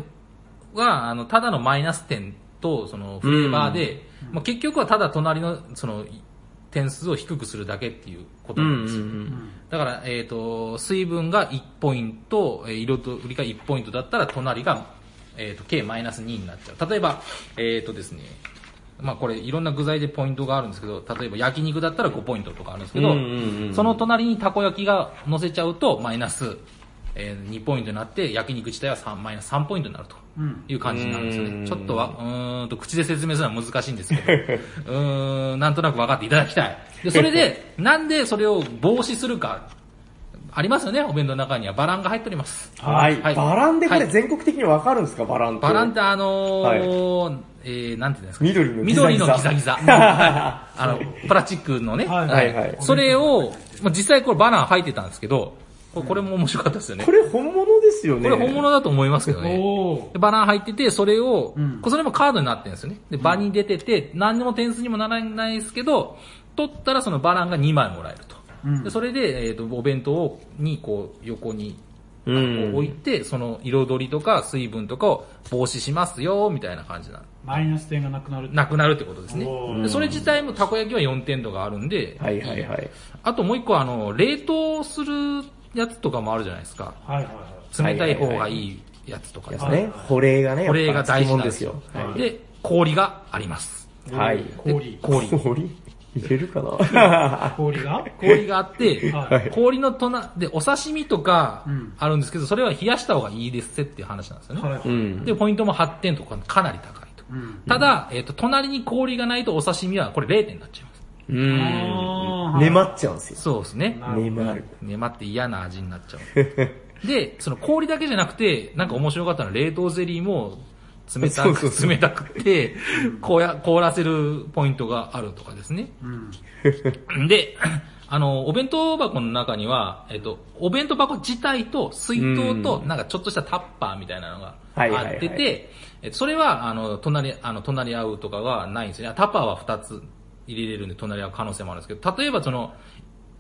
は、あの、ただのマイナス点と、その、フレーバーで、まあ、結局はただ隣の、その、点数を低くするだけっていうことうんなんですよ。だから、えっ、と、水分が1ポイント、えー彩りが1ポイントだったら、隣が、えっ、と、計マイナス2になっちゃう。例えば、えっ、とですね、まあこれいろんな具材でポイントがあるんですけど、例えば焼肉だったら5ポイントとかあるんですけど、うんうんうんその隣にたこ焼きが乗せちゃうとマイナス、えー2ポイントになって、焼肉自体は3マイナス3ポイントになるという感じになるんですようんね。ちょっとは、うーんと口で説明するのは難しいんですけど、うーん、なんとなく分かっていただきたい。で、それで、なんでそれを防止するか、ありますよね、お弁当の中にはバランが入っております。はい。はいバランでこはいれ全国的にわかるんですか？バランって。バランってあのーえー、なんていうんですか？緑のギザギザ緑のギザギザ。あの、プラスチックのね。はいはいはいそれを、まあ実際これバナー入ってたんですけど、これも面白かったですよね。これ本物ですよね。これ本物だと思いますけどね。バナー入ってて、それを、うんそれもカードになってるんですよね。で、場に出てて、何にも点数にもならないですけど、取ったらそのバランが2枚もらえると。うんでそれで、えっ、と、お弁当にこう、横にう。こうん置いて、その彩りとか水分とかを防止しますよ、みたいな感じなマイナス点がなくなる。なくなるってことですねそれ自体もたこ焼きは4点とかあるんで、はいはいはい。あともう一個あの、冷凍するやつとかもあるじゃないですか。はいはいはい。冷たい方がいいやつとかですね。ね。保冷がね、これが大事もなんですよ。はい。で、氷があります。はい。氷。氷。氷？入れるかな？氷が？氷があって、はい氷の隣、で、お刺身とかうんあるんですけど、それは冷やした方がいいですっていう話なんですよね。はいはい。うん。で、ポイントも8点とかかなり高いと。うん。ただ、えっ、と、隣に氷がないとお刺身はこれ0点になっちゃいます。うん。あー粘っちゃうんですよ。そうですね。なるほど粘る。粘って嫌な味になっちゃう。で、その氷だけじゃなくて、なんか面白かったのは冷凍ゼリーも冷たく、冷たくて、凍や、凍らせるポイントがあるとかですね。うん。で、あの、お弁当箱の中には、えっと、お弁当箱自体と水筒と、なんかちょっとしたタッパーみたいなのがあってて、えっとそれは、あの、隣、あの、隣り合うとかがないんですよね。タッパーは2つ入れれるんで隣り合う可能性もあるんですけど、例えばその、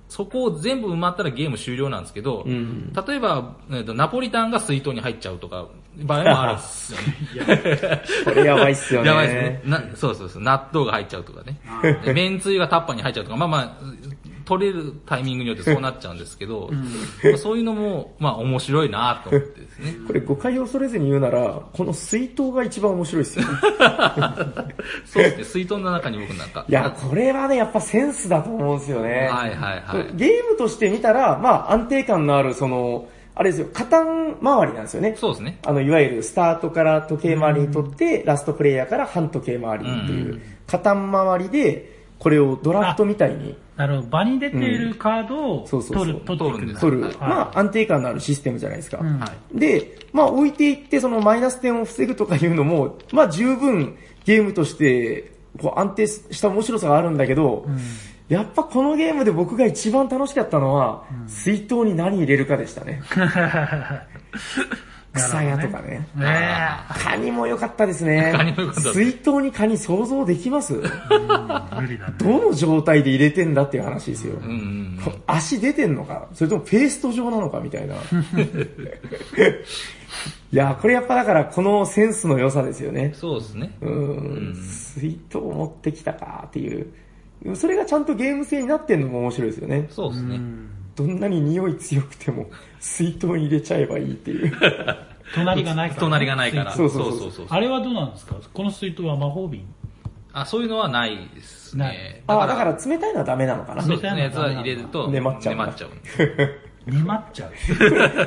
そこを全部埋まったらゲーム終了なんですけど、ん例えば、えっと、ナポリタンが水筒に入っちゃうとか、場合もあるんですよね。これやばいっすよね。やばいですね。なそうそうそう。納豆が入っちゃうとかね。で麺つゆがタッパーに入っちゃうとか、まあまあ、取れるタイミングによってそうなっちゃうんですけど、まあそういうのも、まあ面白いなと思ってですね。これ誤解を恐れずに言うなら、この水筒が一番面白いですよ。そうですね。水筒の中に僕なんか。いや、これはね、やっぱセンスだと思うんですよね。はいはいはい。ゲームとして見たら、まあ安定感のある、その、あれですよ、カタン周りなんですよね。そうですね。あの、いわゆるスタートから時計回りにとって、ラストプレイヤーから半時計回りっていうう、カタン回りで、これをドラフトみたいになるほど。場に出ているカードをそうそうそう取る、取っていくんだ。取る。はいまあ安定感のあるシステムじゃないですか。うんはい。で、まあ置いていってそのマイナス点を防ぐとかいうのも、まあ十分ゲームとしてこう安定した面白さがあるんだけど、やっぱこのゲームで僕が一番楽しかったのは、水筒に何入れるかでしたね。草屋とかね。ねカニも良かったですね。カニも良かったです水筒にカニ想像できます？え。無理だね。どの状態で入れてんだっていう話ですよ。うんうん。こ足出てんのか？それともペースト状なのかみたいな。いや、これやっぱだからこのセンスの良さですよね。そうですね。うーん、水筒持ってきたかっていう。それがちゃんとゲーム性になってんのも面白いですよね。そうですね。どんなに匂い強くても、水筒に入れちゃえばいいっていう。隣がないから。隣がないから。そうそうそうそうあれはどうなんですか？この水筒は魔法瓶？あ、そういうのはないですね。ああ、だから冷たいのはダメなのかな？そうですね。やつは入れると、粘っちゃう 粘っちゃう。粘っちゃう？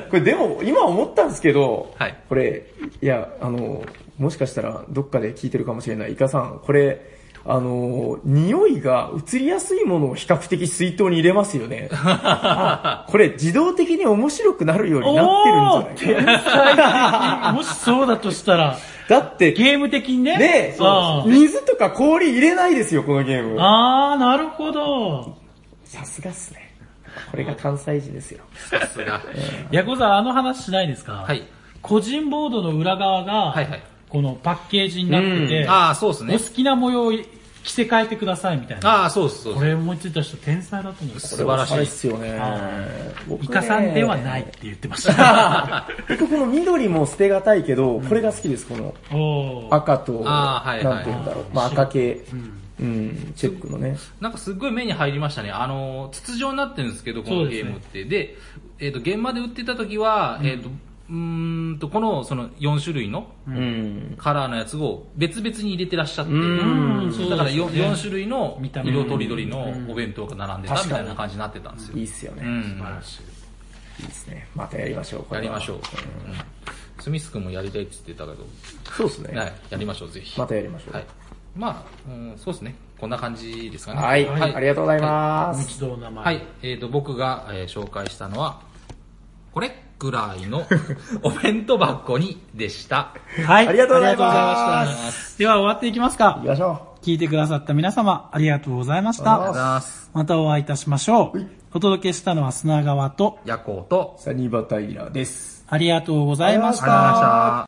これでも、今思ったんですけど、はいこれ、いや、あの、もしかしたらどっかで聞いてるかもしれない。イカさん、これ、あの、匂いが移りやすいものを比較的水筒に入れますよね。あこれ自動的に面白くなるようになってるんじゃない天才的。もしそうだとしたら、だって、ゲーム的にね。ね水とか氷入れないですよ、このゲーム。あー、なるほど。さすがっすね。これが関西人ですよ。さすが。ヤコさん、あの話しないですか？はい。個人ボードの裏側が、はいはい。このパッケージになってて、ああ、そうですねお好。きな模様を着せ替えてくださいみたいな。ああ、そうです、そう。これ思いついた人天才だと思う。素晴らしいこれおしゃれっすよねイカさんではないって言ってました。僕この緑も捨てがたいけど、これが好きです、この赤と、あーはいはいなんて言うんだろう。まあ赤系、うん、チェックのね。なんかすっごい目に入りましたね。あの、筒状になってるんですけど、このゲームって。でえっ、と、現場で売ってた時は、えっ、と、うーんと、この、その4種類のうん。カラーのやつを別々に入れてらっしゃって、だから 4, ですね種類の色とりどりのお弁当が並んでたみたいな感じになってたんですよ。いいっすよね。うん。いいですね。またやりましょう、やりましょう。うんスミス君もやりたいって言ってたけど、そうですね。はい、やりましょう、ぜひ。またやりましょう。はい。まあ、うん、そうですね。こんな感じですかね。はい、はいありがとうございます。一度お名前。はい。えっ、と、僕が、えー紹介したのは、これぐらいの お弁当箱にでした。はい。ありがとうございました。では終わっていきますか行き。ましょ聞いてくださった皆様、ありがとうございましありがとうごた。ざいますまたお会いいたしましょうはい。お届けしたのは砂川と、夜行と、う。サニバタイラーです。ありがとうございました。ありがとうございました。